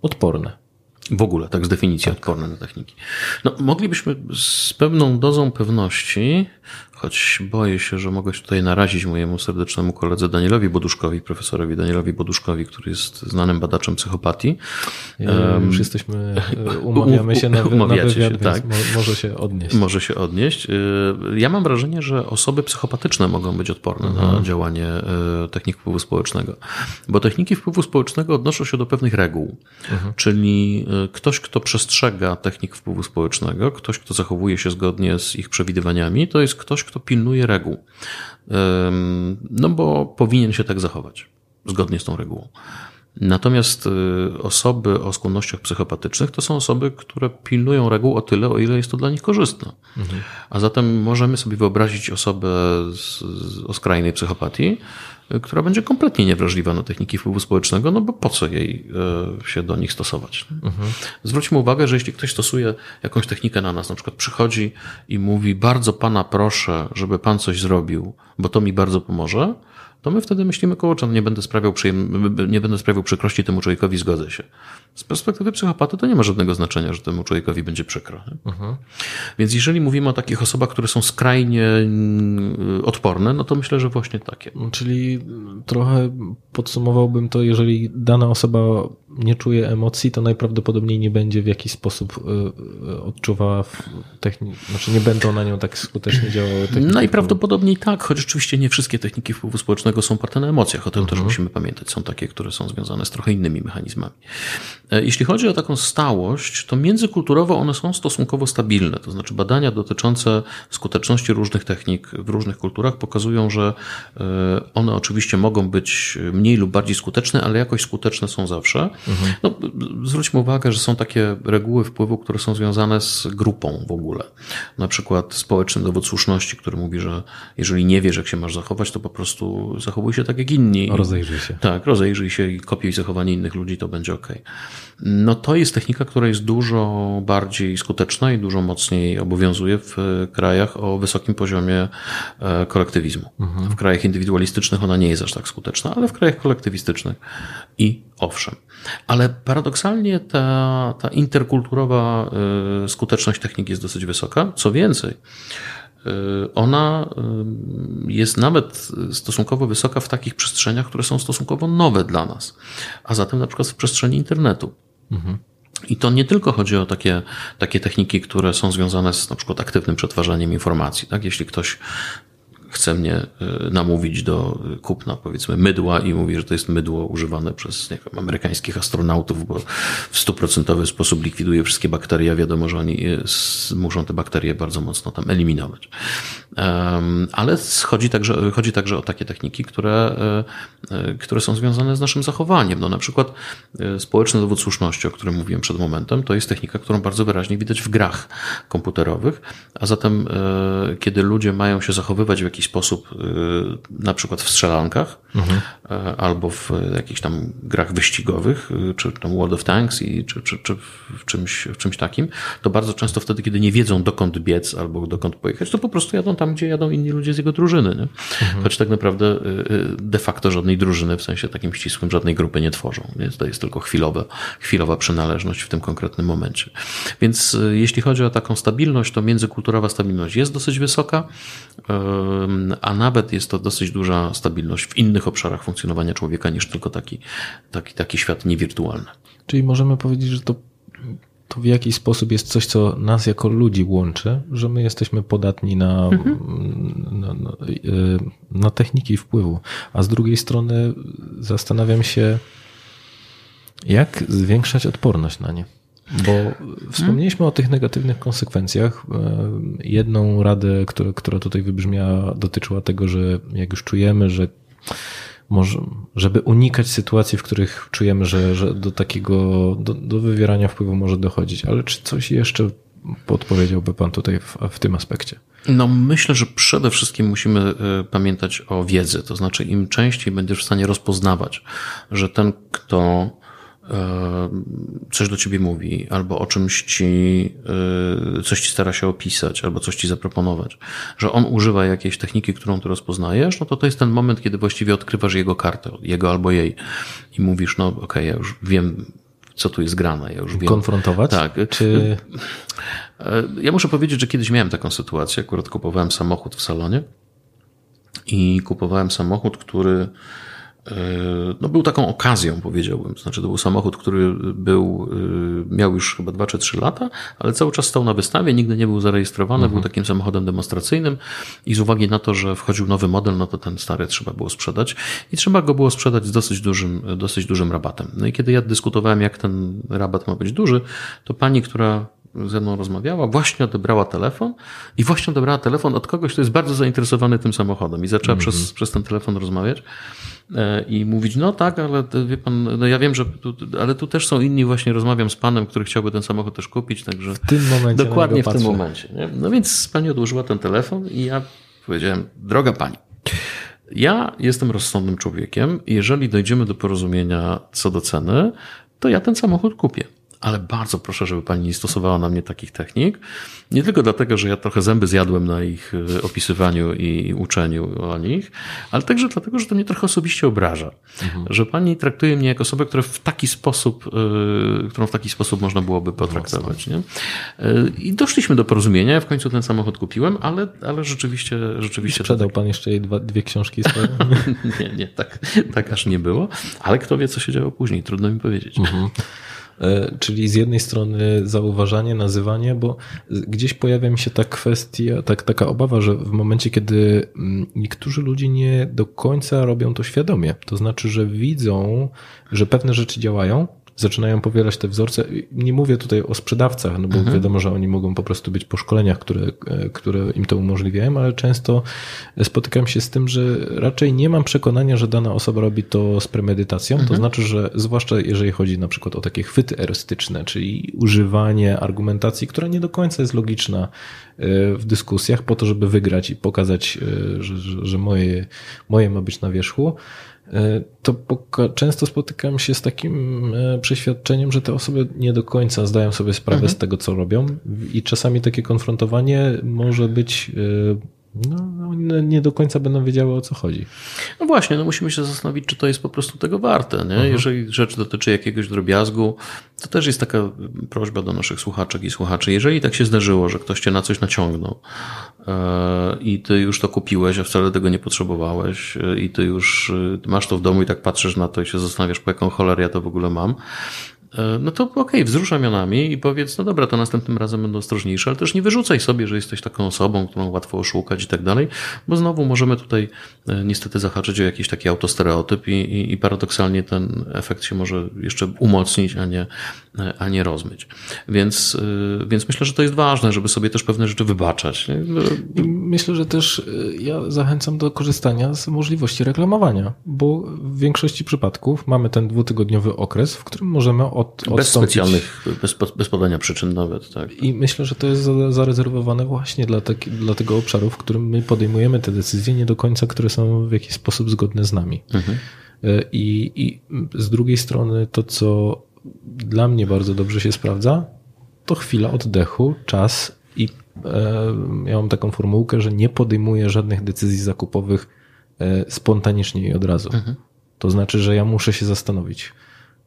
odporne? W ogóle, tak z definicji odporne na techniki. No, moglibyśmy z pewną dozą pewności choć boję się, że mogę się tutaj narazić mojemu serdecznemu koledze Danielowi Boduszkowi, profesorowi Danielowi Boduszkowi, który jest znanym badaczem psychopatii. Um, już jesteśmy, e, umawiamy się na, na wywiad, się, tak. może się odnieść. Może się odnieść. E, ja mam wrażenie, że osoby psychopatyczne mogą być odporne mhm. na działanie e, technik wpływu społecznego, bo techniki wpływu społecznego odnoszą się do pewnych reguł, mhm. czyli ktoś, kto przestrzega technik wpływu społecznego, ktoś, kto zachowuje się zgodnie z ich przewidywaniami, to jest ktoś, kto pilnuje reguł. No bo powinien się tak zachować, zgodnie z tą regułą. Natomiast y, osoby o skłonnościach psychopatycznych to są osoby, które pilnują reguł o tyle, o ile jest to dla nich korzystne. Mhm. A zatem możemy sobie wyobrazić osobę z, z, o skrajnej psychopatii, która będzie kompletnie niewrażliwa na techniki wpływu społecznego, no bo po co jej y, się do nich stosować? Mhm. Zwróćmy uwagę, że jeśli ktoś stosuje jakąś technikę na nas, na przykład przychodzi i mówi, bardzo pana proszę, żeby pan coś zrobił, bo to mi bardzo pomoże, to my wtedy myślimy, kurczę, no nie będę sprawiał, przyjem- nie będę sprawiał przykrości temu człowiekowi, zgodzę się. Z perspektywy psychopaty to nie ma żadnego znaczenia, że temu człowiekowi będzie przykro. Mhm. Więc jeżeli mówimy o takich osobach, które są skrajnie mm, odporne, no to myślę, że właśnie takie. Czyli trochę podsumowałbym to, jeżeli dana osoba nie czuje emocji, to najprawdopodobniej nie będzie w jakiś sposób y, y, odczuwała technik, znaczy nie będą na nią tak skutecznie działały. Najprawdopodobniej tak, choć oczywiście nie wszystkie techniki wpływu społecznego są oparte na emocjach. O tym mhm. też musimy pamiętać. Są takie, które są związane z trochę innymi mechanizmami. E, jeśli chodzi o taką stałość, to międzykulturowo one są stosunkowo stabilne. To znaczy badania dotyczące skuteczności różnych technik w różnych kulturach pokazują, że e, one oczywiście mogą być mniej lub bardziej skuteczne, ale jakoś skuteczne są zawsze. Mhm. No, zwróćmy uwagę, że są takie reguły wpływu, które są związane z grupą w ogóle. Na przykład społeczny dowód słuszności, który mówi, że jeżeli nie wiesz, jak się masz zachować, to po prostu zachowuj się tak jak inni. Rozejrzyj się. Tak, rozejrzyj się i kopiuj zachowanie innych ludzi, to będzie ok. No to jest technika, która jest dużo bardziej skuteczna i dużo mocniej obowiązuje w krajach o wysokim poziomie e, kolektywizmu. Mhm. W krajach indywidualistycznych ona nie jest aż tak skuteczna, ale w krajach kolektywistycznych i owszem. Ale paradoksalnie ta, ta interkulturowa y, skuteczność techniki jest dosyć wysoka. Co więcej, ona y, jest nawet stosunkowo wysoka w takich przestrzeniach, które są stosunkowo nowe dla nas, a zatem na przykład w przestrzeni internetu. Mhm. I to nie tylko chodzi o takie, takie techniki, które są związane z na przykład aktywnym przetwarzaniem informacji. Tak? Jeśli ktoś chce mnie e, namówić do kupna, powiedzmy, mydła i mówi, że to jest mydło używane przez nie wiem, amerykańskich astronautów, bo w stuprocentowy sposób likwiduje wszystkie bakterie, wiadomo, że oni e, muszą te bakterie bardzo mocno tam eliminować. Ale chodzi także, chodzi także o takie techniki, które, które są związane z naszym zachowaniem. No na przykład społeczny dowód słuszności, o którym mówiłem przed momentem, to jest technika, którą bardzo wyraźnie widać w grach komputerowych, a zatem kiedy ludzie mają się zachowywać w jakiś jakiś sposób, y, na przykład w strzelankach mhm. albo w jakichś tam grach wyścigowych, y, czy tam World of Tanks, i, czy, czy, czy w, czymś, w czymś takim, to bardzo często wtedy, kiedy nie wiedzą dokąd biec albo dokąd pojechać, to po prostu jadą tam, gdzie jadą inni ludzie z jego drużyny. Nie? Mhm. Choć tak naprawdę de facto żadnej drużyny, w sensie takim ścisłym, żadnej grupy nie tworzą. Więc to jest tylko chwilowe, chwilowa przynależność w tym konkretnym momencie. Więc jeśli chodzi o taką stabilność, to międzykulturowa stabilność jest dosyć wysoka a nawet jest to dosyć duża stabilność w innych obszarach funkcjonowania człowieka niż tylko taki, taki, taki świat niewirtualny. Czyli możemy powiedzieć, że to, to w jakiś sposób jest coś, co nas jako ludzi łączy, że my jesteśmy podatni na, mhm. na, na, na techniki wpływu, a z drugiej strony zastanawiam się, jak zwiększać odporność na nie. Bo wspomnieliśmy o tych negatywnych konsekwencjach. E, jedną radę, która, która tutaj wybrzmiała, dotyczyła tego, że jak już czujemy, że może, żeby unikać sytuacji, w których czujemy, że, że do takiego, do, do wywierania wpływu może dochodzić. Ale czy coś jeszcze podpowiedziałby Pan tutaj w, w tym aspekcie? No, myślę, że przede wszystkim musimy e, pamiętać o wiedzy. To znaczy, im częściej będziesz w stanie rozpoznawać, że ten, kto coś do ciebie mówi, albo o czymś ci, e, coś ci stara się opisać, albo coś ci zaproponować, że on używa jakiejś techniki, którą ty rozpoznajesz, no to to jest ten moment, kiedy właściwie odkrywasz jego kartę, jego albo jej i mówisz, no okej, okay, ja już wiem, co tu jest grane. Ja już wiem. Konfrontować? Tak. Czy... E, ja muszę powiedzieć, że kiedyś miałem taką sytuację. Akurat kupowałem samochód w salonie i kupowałem samochód, który e, no, był taką okazją, powiedziałbym. Znaczy, to był samochód, który był, e, miał już chyba 2 czy 3 lata, ale cały czas stał na wystawie, nigdy nie był zarejestrowany, był takim samochodem demonstracyjnym i z uwagi na to, że wchodził nowy model, no to ten stary trzeba było sprzedać i trzeba go było sprzedać z dosyć dużym, dosyć dużym rabatem. No i kiedy ja dyskutowałem, jak ten rabat ma być duży, to pani, która ze mną rozmawiała, właśnie odebrała telefon i właśnie odebrała telefon od kogoś, kto jest bardzo zainteresowany tym samochodem i zaczęła przez, przez ten telefon rozmawiać e, i mówić, no tak, ale wie pan, no ja wiem, że tu, ale tu też są inni, właśnie rozmawiam z panem, który chciałby ten samochód też kupić, także W tym momencie dokładnie w niego tym patrzę. momencie. Nie? No więc pani odłożyła ten telefon i ja powiedziałem, droga pani, ja jestem rozsądnym człowiekiem i jeżeli dojdziemy do porozumienia co do ceny, to ja ten samochód kupię. Ale bardzo proszę, żeby pani nie stosowała na mnie takich technik. Nie tylko dlatego, że ja trochę zęby zjadłem na ich y, opisywaniu i uczeniu o nich, ale także dlatego, że to mnie trochę osobiście obraża. Że pani traktuje mnie jako osobę, która w taki sposób, y, którą w taki sposób można byłoby potraktować. Nie? Y, I doszliśmy do porozumienia. Ja w końcu ten samochód kupiłem, ale, ale rzeczywiście, rzeczywiście Sprzedał pan jeszcze jej dwa, dwie książki swoje? nie, nie, tak, tak aż nie było, ale kto wie, co się działo później, trudno mi powiedzieć. E, Czyli z jednej strony zauważanie, nazywanie, bo gdzieś pojawia mi się ta kwestia, tak, taka obawa, że w momencie, kiedy mm, niektórzy ludzie nie do końca robią to świadomie, to znaczy, że widzą, że pewne rzeczy działają, zaczynają powielać te wzorce. Nie mówię tutaj o sprzedawcach, no bo wiadomo, że oni mogą po prostu być po szkoleniach, które, e, które im to umożliwiają, ale często spotykam się z tym, że raczej nie mam przekonania, że dana osoba robi to z premedytacją. To znaczy, że zwłaszcza jeżeli chodzi na przykład o takie chwyty erystyczne, czyli używanie argumentacji, która nie do końca jest logiczna e, w dyskusjach, po to, żeby wygrać i pokazać, e, że, że, że moje, moje ma być na wierzchu to poka- często spotykam się z takim e, przeświadczeniem, że te osoby nie do końca zdają sobie sprawę z tego, co robią. I czasami takie konfrontowanie może być, e, no, one nie do końca będą wiedziały o co chodzi. No właśnie, no musimy się zastanowić, czy to jest po prostu tego warte. Nie? Jeżeli rzecz dotyczy jakiegoś drobiazgu, to też jest taka prośba do naszych słuchaczek i słuchaczy. Jeżeli tak się zdarzyło, że ktoś cię na coś naciągnął e, i ty już to kupiłeś, a wcale tego nie potrzebowałeś e, i ty już e, masz to w domu i tak patrzysz na to i się zastanawiasz, po jaką cholerę ja to w ogóle mam, no to okej, wzrusz ramionami i powiedz, no dobra, to następnym razem będę ostrożniejszy, ale też nie wyrzucaj sobie, że jesteś taką osobą, którą łatwo oszukać i tak dalej, bo znowu możemy tutaj e, niestety zahaczyć o jakiś taki autostereotyp i, i, i paradoksalnie ten efekt się może jeszcze umocnić, a nie, e, a nie rozmyć. Więc, e, więc myślę, że to jest ważne, żeby sobie też pewne rzeczy wybaczać. myślę, że też ja zachęcam do korzystania z możliwości reklamowania, bo w większości przypadków mamy ten dwutygodniowy okres, w którym możemy od, Bez specjalnych, bez, bez podania przyczyn nawet, tak. I myślę, że to jest za- zarezerwowane właśnie dla, taki, dla tego obszaru, w którym my podejmujemy te decyzje nie do końca, które są w jakiś sposób zgodne z nami. Y, I, I z drugiej strony to, co dla mnie bardzo dobrze się sprawdza, to chwila oddechu, czas i e, ja mam taką formułkę, że nie podejmuję żadnych decyzji zakupowych e, spontanicznie i od razu. To znaczy, że ja muszę się zastanowić.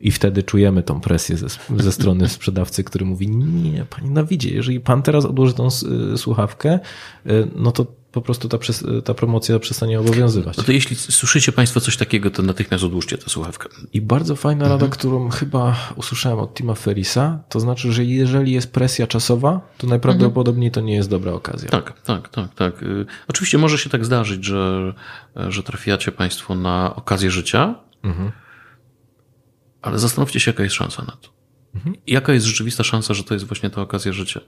I wtedy czujemy tą presję ze, ze strony sprzedawcy, który mówi: Nie, pani Nawidzie, jeżeli pan teraz odłoży tą y, słuchawkę, y, no to po prostu ta, ta promocja przestanie obowiązywać. No to jeśli słyszycie Państwo coś takiego, to natychmiast odłóżcie tę słuchawkę. I bardzo fajna rada, którą chyba usłyszałem od Tima Ferrisa, to znaczy, że jeżeli jest presja czasowa, to najprawdopodobniej to nie jest dobra okazja. Tak, tak, tak, tak. Y, Oczywiście może się tak zdarzyć, że, że trafiacie Państwo na okazję życia, ale zastanówcie się, jaka jest szansa na to. Jaka jest rzeczywista szansa, że to jest właśnie ta okazja życia?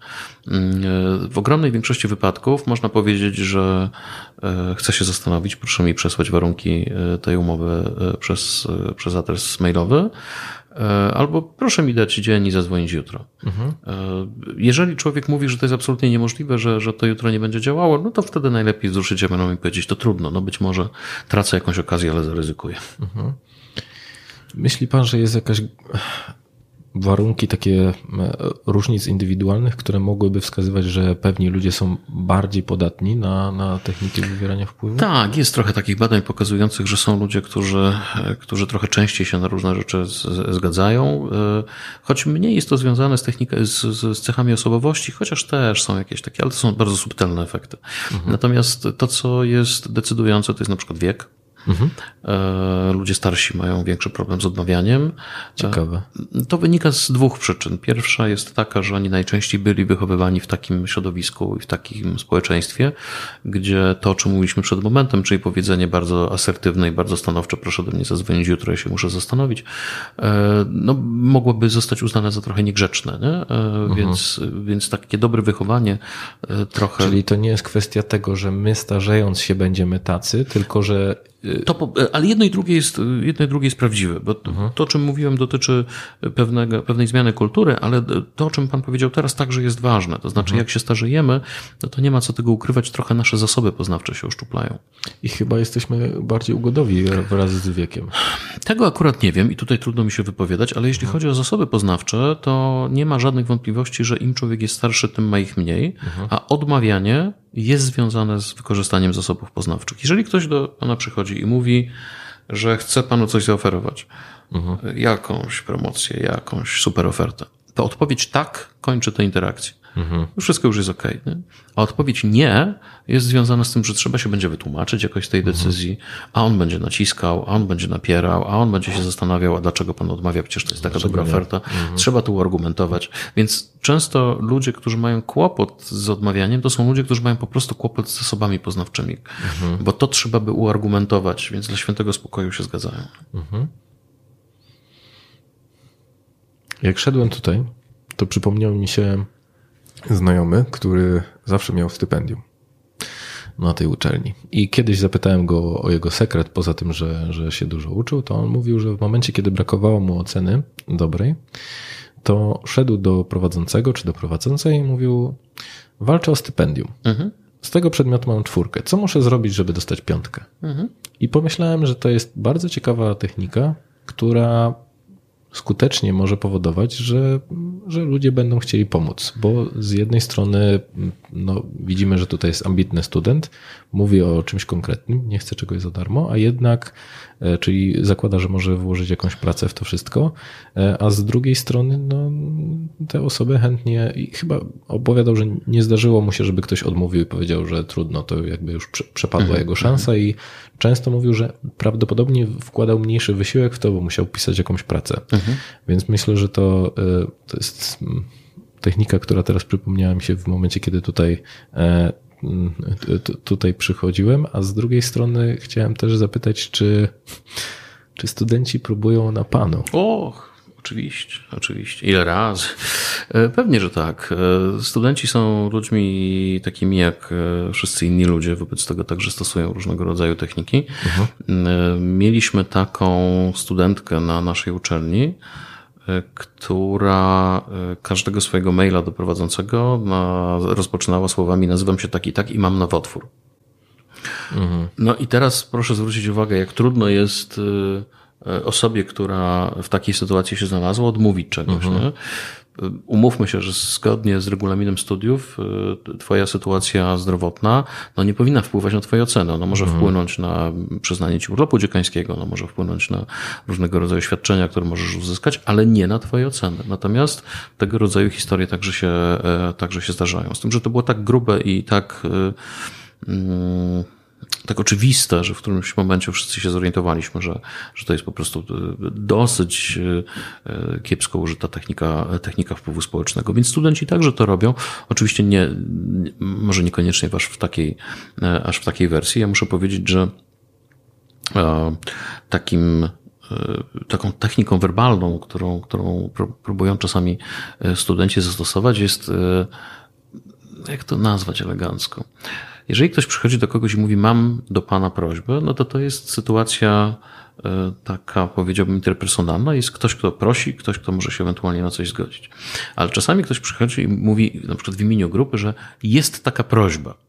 Mm, y, W ogromnej większości wypadków można powiedzieć, że y, chcę się zastanowić, proszę mi przesłać warunki y, tej umowy przez, przez adres mailowy, albo proszę mi dać dzień i zadzwonić jutro. Y, Jeżeli człowiek mówi, że to jest absolutnie niemożliwe, że, że to jutro nie będzie działało, no to wtedy najlepiej wzruszyć ramionami i powiedzieć, to trudno, no być może tracę jakąś okazję, ale zaryzykuję. Myśli pan, że jest jakaś warunki takie e, różnic indywidualnych, które mogłyby wskazywać, że pewni ludzie są bardziej podatni na, na techniki wywierania wpływu? Tak, jest trochę takich badań pokazujących, że są ludzie, którzy, którzy trochę częściej się na różne rzeczy z, zgadzają, e, choć mniej jest to związane z, technika, z, z cechami osobowości, chociaż też są jakieś takie, ale to są bardzo subtelne efekty. Mhm. Natomiast to, co jest decydujące, to jest na przykład wiek. Mhm. Ludzie starsi mają większy problem z odmawianiem. Ciekawe. E, to wynika z dwóch przyczyn. Pierwsza jest taka, że oni najczęściej byli wychowywani w takim środowisku i w takim społeczeństwie, gdzie to, o czym mówiliśmy przed momentem, czyli powiedzenie bardzo asertywne i bardzo stanowcze, proszę do mnie zadzwonić jutro, ja się muszę zastanowić, e, no, mogłoby zostać uznane za trochę niegrzeczne. Nie? Mhm. Więc, więc takie dobre wychowanie trochę. Czyli to nie jest kwestia tego, że my starzejąc się będziemy tacy, tylko że to, ale jedno i drugie jest, jedno i drugie jest prawdziwe, bo mhm. to, o czym mówiłem, dotyczy pewnego, pewnej zmiany kultury, ale to, o czym Pan powiedział teraz, także jest ważne. To znaczy, mhm. jak się starzejemy, no to nie ma co tego ukrywać, trochę nasze zasoby poznawcze się uszczuplają. I chyba jesteśmy bardziej ugodowi wraz z wiekiem. Tego akurat nie wiem i tutaj trudno mi się wypowiadać, ale jeśli mhm. chodzi o zasoby poznawcze, to nie ma żadnych wątpliwości, że im człowiek jest starszy, tym ma ich mniej, mhm. a odmawianie jest związane z wykorzystaniem zasobów poznawczych. Jeżeli ktoś do Pana przychodzi i mówi, że chce Panu coś zaoferować, mhm. jakąś promocję, jakąś super ofertę, to odpowiedź tak kończy tę interakcję. Mhm. Wszystko już jest ok. Nie? A odpowiedź nie jest związana z tym, że trzeba się będzie wytłumaczyć jakoś z tej mhm. decyzji, a on będzie naciskał, a on będzie napierał, a on będzie się zastanawiał, a dlaczego pan odmawia, przecież to jest taka dobra oferta. Mhm. Trzeba tu argumentować. Więc często ludzie, którzy mają kłopot z odmawianiem, to są ludzie, którzy mają po prostu kłopot z zasobami poznawczymi, mhm. bo to trzeba by uargumentować, więc dla świętego spokoju się zgadzają. Mhm. Jak szedłem tutaj, to przypomniał mi się znajomy, który zawsze miał stypendium na tej uczelni. I kiedyś zapytałem go o jego sekret, poza tym, że, że się dużo uczył, to on mówił, że w momencie, kiedy brakowało mu oceny dobrej, to szedł do prowadzącego czy do prowadzącej i mówił: Walczę o stypendium. Mhm. Z tego przedmiotu mam czwórkę. Co muszę zrobić, żeby dostać piątkę? Mhm. I pomyślałem, że to jest bardzo ciekawa technika, która skutecznie może powodować, że, że ludzie będą chcieli pomóc, bo z jednej strony no, widzimy, że tutaj jest ambitny student, mówi o czymś konkretnym, nie chce czegoś za darmo, a jednak E, czyli zakłada, że może włożyć jakąś pracę w to wszystko, e, a z drugiej strony no, te osoby chętnie i chyba opowiadał, że nie zdarzyło mu się, żeby ktoś odmówił i powiedział, że trudno, to jakby już przepadła mhm, jego szansa i często mówił, że prawdopodobnie wkładał mniejszy wysiłek w to, bo musiał pisać jakąś pracę. Mhm. Więc myślę, że to, e, to jest technika, która teraz przypomniała mi się w momencie, kiedy tutaj tutaj przychodziłem, a z drugiej strony chciałem też zapytać, czy, czy studenci próbują na panu? Och, oczywiście, oczywiście. Ile razy? E, pewnie, że tak. E, studenci są ludźmi takimi jak e, wszyscy inni ludzie, wobec tego także stosują różnego rodzaju techniki. Mhm. Mieliśmy taką studentkę na naszej uczelni, która e, każdego swojego maila do prowadzącego rozpoczynała słowami nazywam się tak i tak i mam nowotwór. Mhm. No i teraz proszę zwrócić uwagę, jak trudno jest e, e, osobie, która w takiej sytuacji się znalazła, odmówić czegoś. Mhm. Umówmy się, że zgodnie z regulaminem studiów y, twoja sytuacja zdrowotna no nie powinna wpływać na twoje oceny. Ona może mhm. wpłynąć na przyznanie ci urlopu dziekańskiego, ona może wpłynąć na różnego rodzaju świadczenia, które możesz uzyskać, ale nie na twoje oceny. Natomiast tego rodzaju historie także się, e, także się zdarzają. Z tym, że to było tak grube i tak y, mm, tak oczywiste, że w którymś momencie wszyscy się zorientowaliśmy, że, że to jest po prostu e, dosyć e, e, kiepsko użyta technika, technika wpływu społecznego. Więc studenci także to robią. Oczywiście nie, może niekoniecznie aż w takiej, aż w takiej wersji. Ja muszę powiedzieć, że takim taką techniką werbalną, którą, którą próbują czasami studenci zastosować, jest jak to nazwać elegancko? Jeżeli ktoś przychodzi do kogoś i mówi, mam do pana prośbę, no to to jest sytuacja e, taka, powiedziałbym, interpersonalna. Jest ktoś, kto prosi, ktoś, kto może się ewentualnie na coś zgodzić. Ale czasami ktoś przychodzi i mówi, na przykład w imieniu grupy, że jest taka prośba.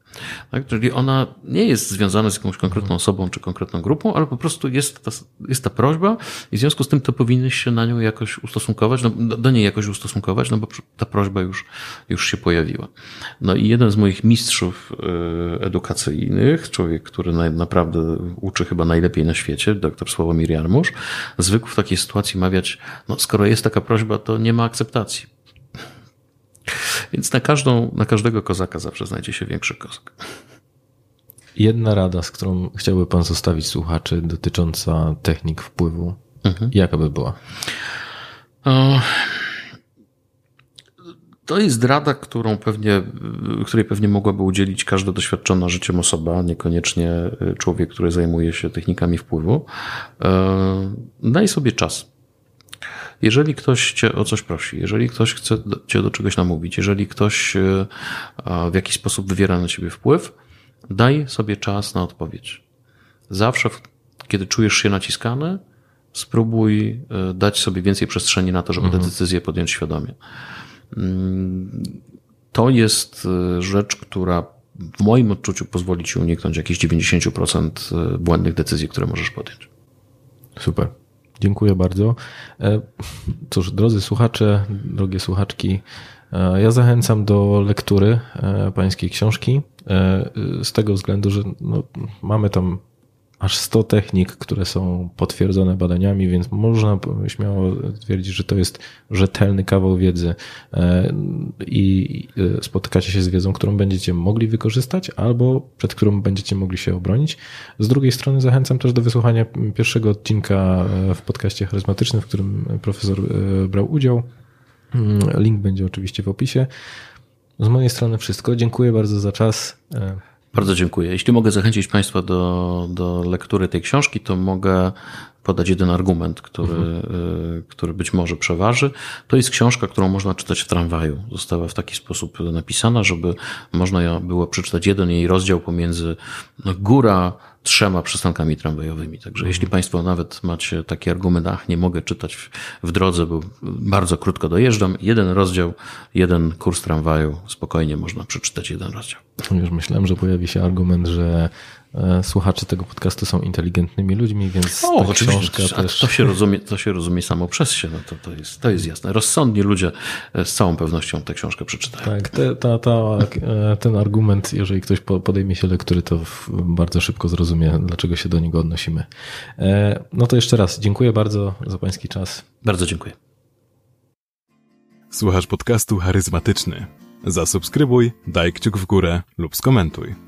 Tak? Czyli ona nie jest związana z jakąś konkretną osobą czy konkretną grupą, ale po prostu jest ta, jest ta prośba i w związku z tym to powinieneś się na nią jakoś ustosunkować, no, do niej jakoś ustosunkować, no bo ta prośba już, już się pojawiła. No i jeden z moich mistrzów y, edukacyjnych, człowiek, który na, naprawdę uczy chyba najlepiej na świecie, dr Sławomir Jarmusz, zwykł w takiej sytuacji mawiać, no skoro jest taka prośba, to nie ma akceptacji. Więc na, każdą, na każdego kozaka zawsze znajdzie się większy kozak. Jedna rada, z którą chciałby Pan zostawić słuchaczy dotycząca technik wpływu, mhm. jaka by była? O, to jest rada, którą pewnie, której pewnie mogłaby udzielić każda doświadczona życiem osoba, niekoniecznie człowiek, który zajmuje się technikami wpływu. E, daj sobie czas. Jeżeli ktoś cię o coś prosi, jeżeli ktoś chce cię do czegoś namówić, jeżeli ktoś e, w jakiś sposób wywiera na ciebie wpływ, daj sobie czas na odpowiedź. Zawsze, kiedy czujesz się naciskany, spróbuj e, dać sobie więcej przestrzeni na to, żeby mhm. tę decyzję podjąć świadomie. Mm, to jest rzecz, która w moim odczuciu pozwoli ci uniknąć jakichś 90% błędnych decyzji, które możesz podjąć. Super. Dziękuję bardzo. E, cóż, drodzy słuchacze, drogie słuchaczki, e, ja zachęcam do lektury e, pańskiej książki z tego względu, że no, mamy tam aż 100 technik, które są potwierdzone badaniami, więc można śmiało twierdzić, że to jest rzetelny kawał wiedzy e, i e, spotykacie się z wiedzą, którą będziecie mogli wykorzystać albo przed którą będziecie mogli się obronić. Z drugiej strony zachęcam też do wysłuchania pierwszego odcinka e, w podcaście charyzmatycznym, w którym profesor brał udział. Mm, link będzie oczywiście w opisie. Z mojej strony wszystko. Dziękuję bardzo za czas. Bardzo dziękuję. Jeśli mogę zachęcić Państwa do, do lektury tej książki, to mogę podać jeden argument, który, mhm. który być może przeważy. To jest książka, którą można czytać w tramwaju. Została w taki sposób napisana, żeby można było przeczytać jeden jej rozdział pomiędzy góra trzema przystankami tramwajowymi. Także mhm. jeśli Państwo nawet macie taki argument, ach, nie mogę czytać w, w drodze, bo bardzo krótko dojeżdżam, jeden rozdział, jeden kurs tramwaju, spokojnie można przeczytać jeden rozdział. Już myślałem, że pojawi się argument, że słuchacze tego podcastu są inteligentnymi ludźmi, więc o, ta oczywiście, też... to, się rozumie, to się rozumie samo przez się, no to, to, jest, to jest jasne. Rozsądni ludzie e, z całą pewnością tę książkę przeczytają. Tak, te, ta, ta, e, ten argument, jeżeli ktoś podejmie się lektury, to bardzo szybko zrozumie, dlaczego się do niego odnosimy. No to jeszcze raz, dziękuję bardzo za pański czas. Bardzo dziękuję. Słuchasz podcastu charyzmatyczny. Zasubskrybuj, daj kciuk w górę lub skomentuj.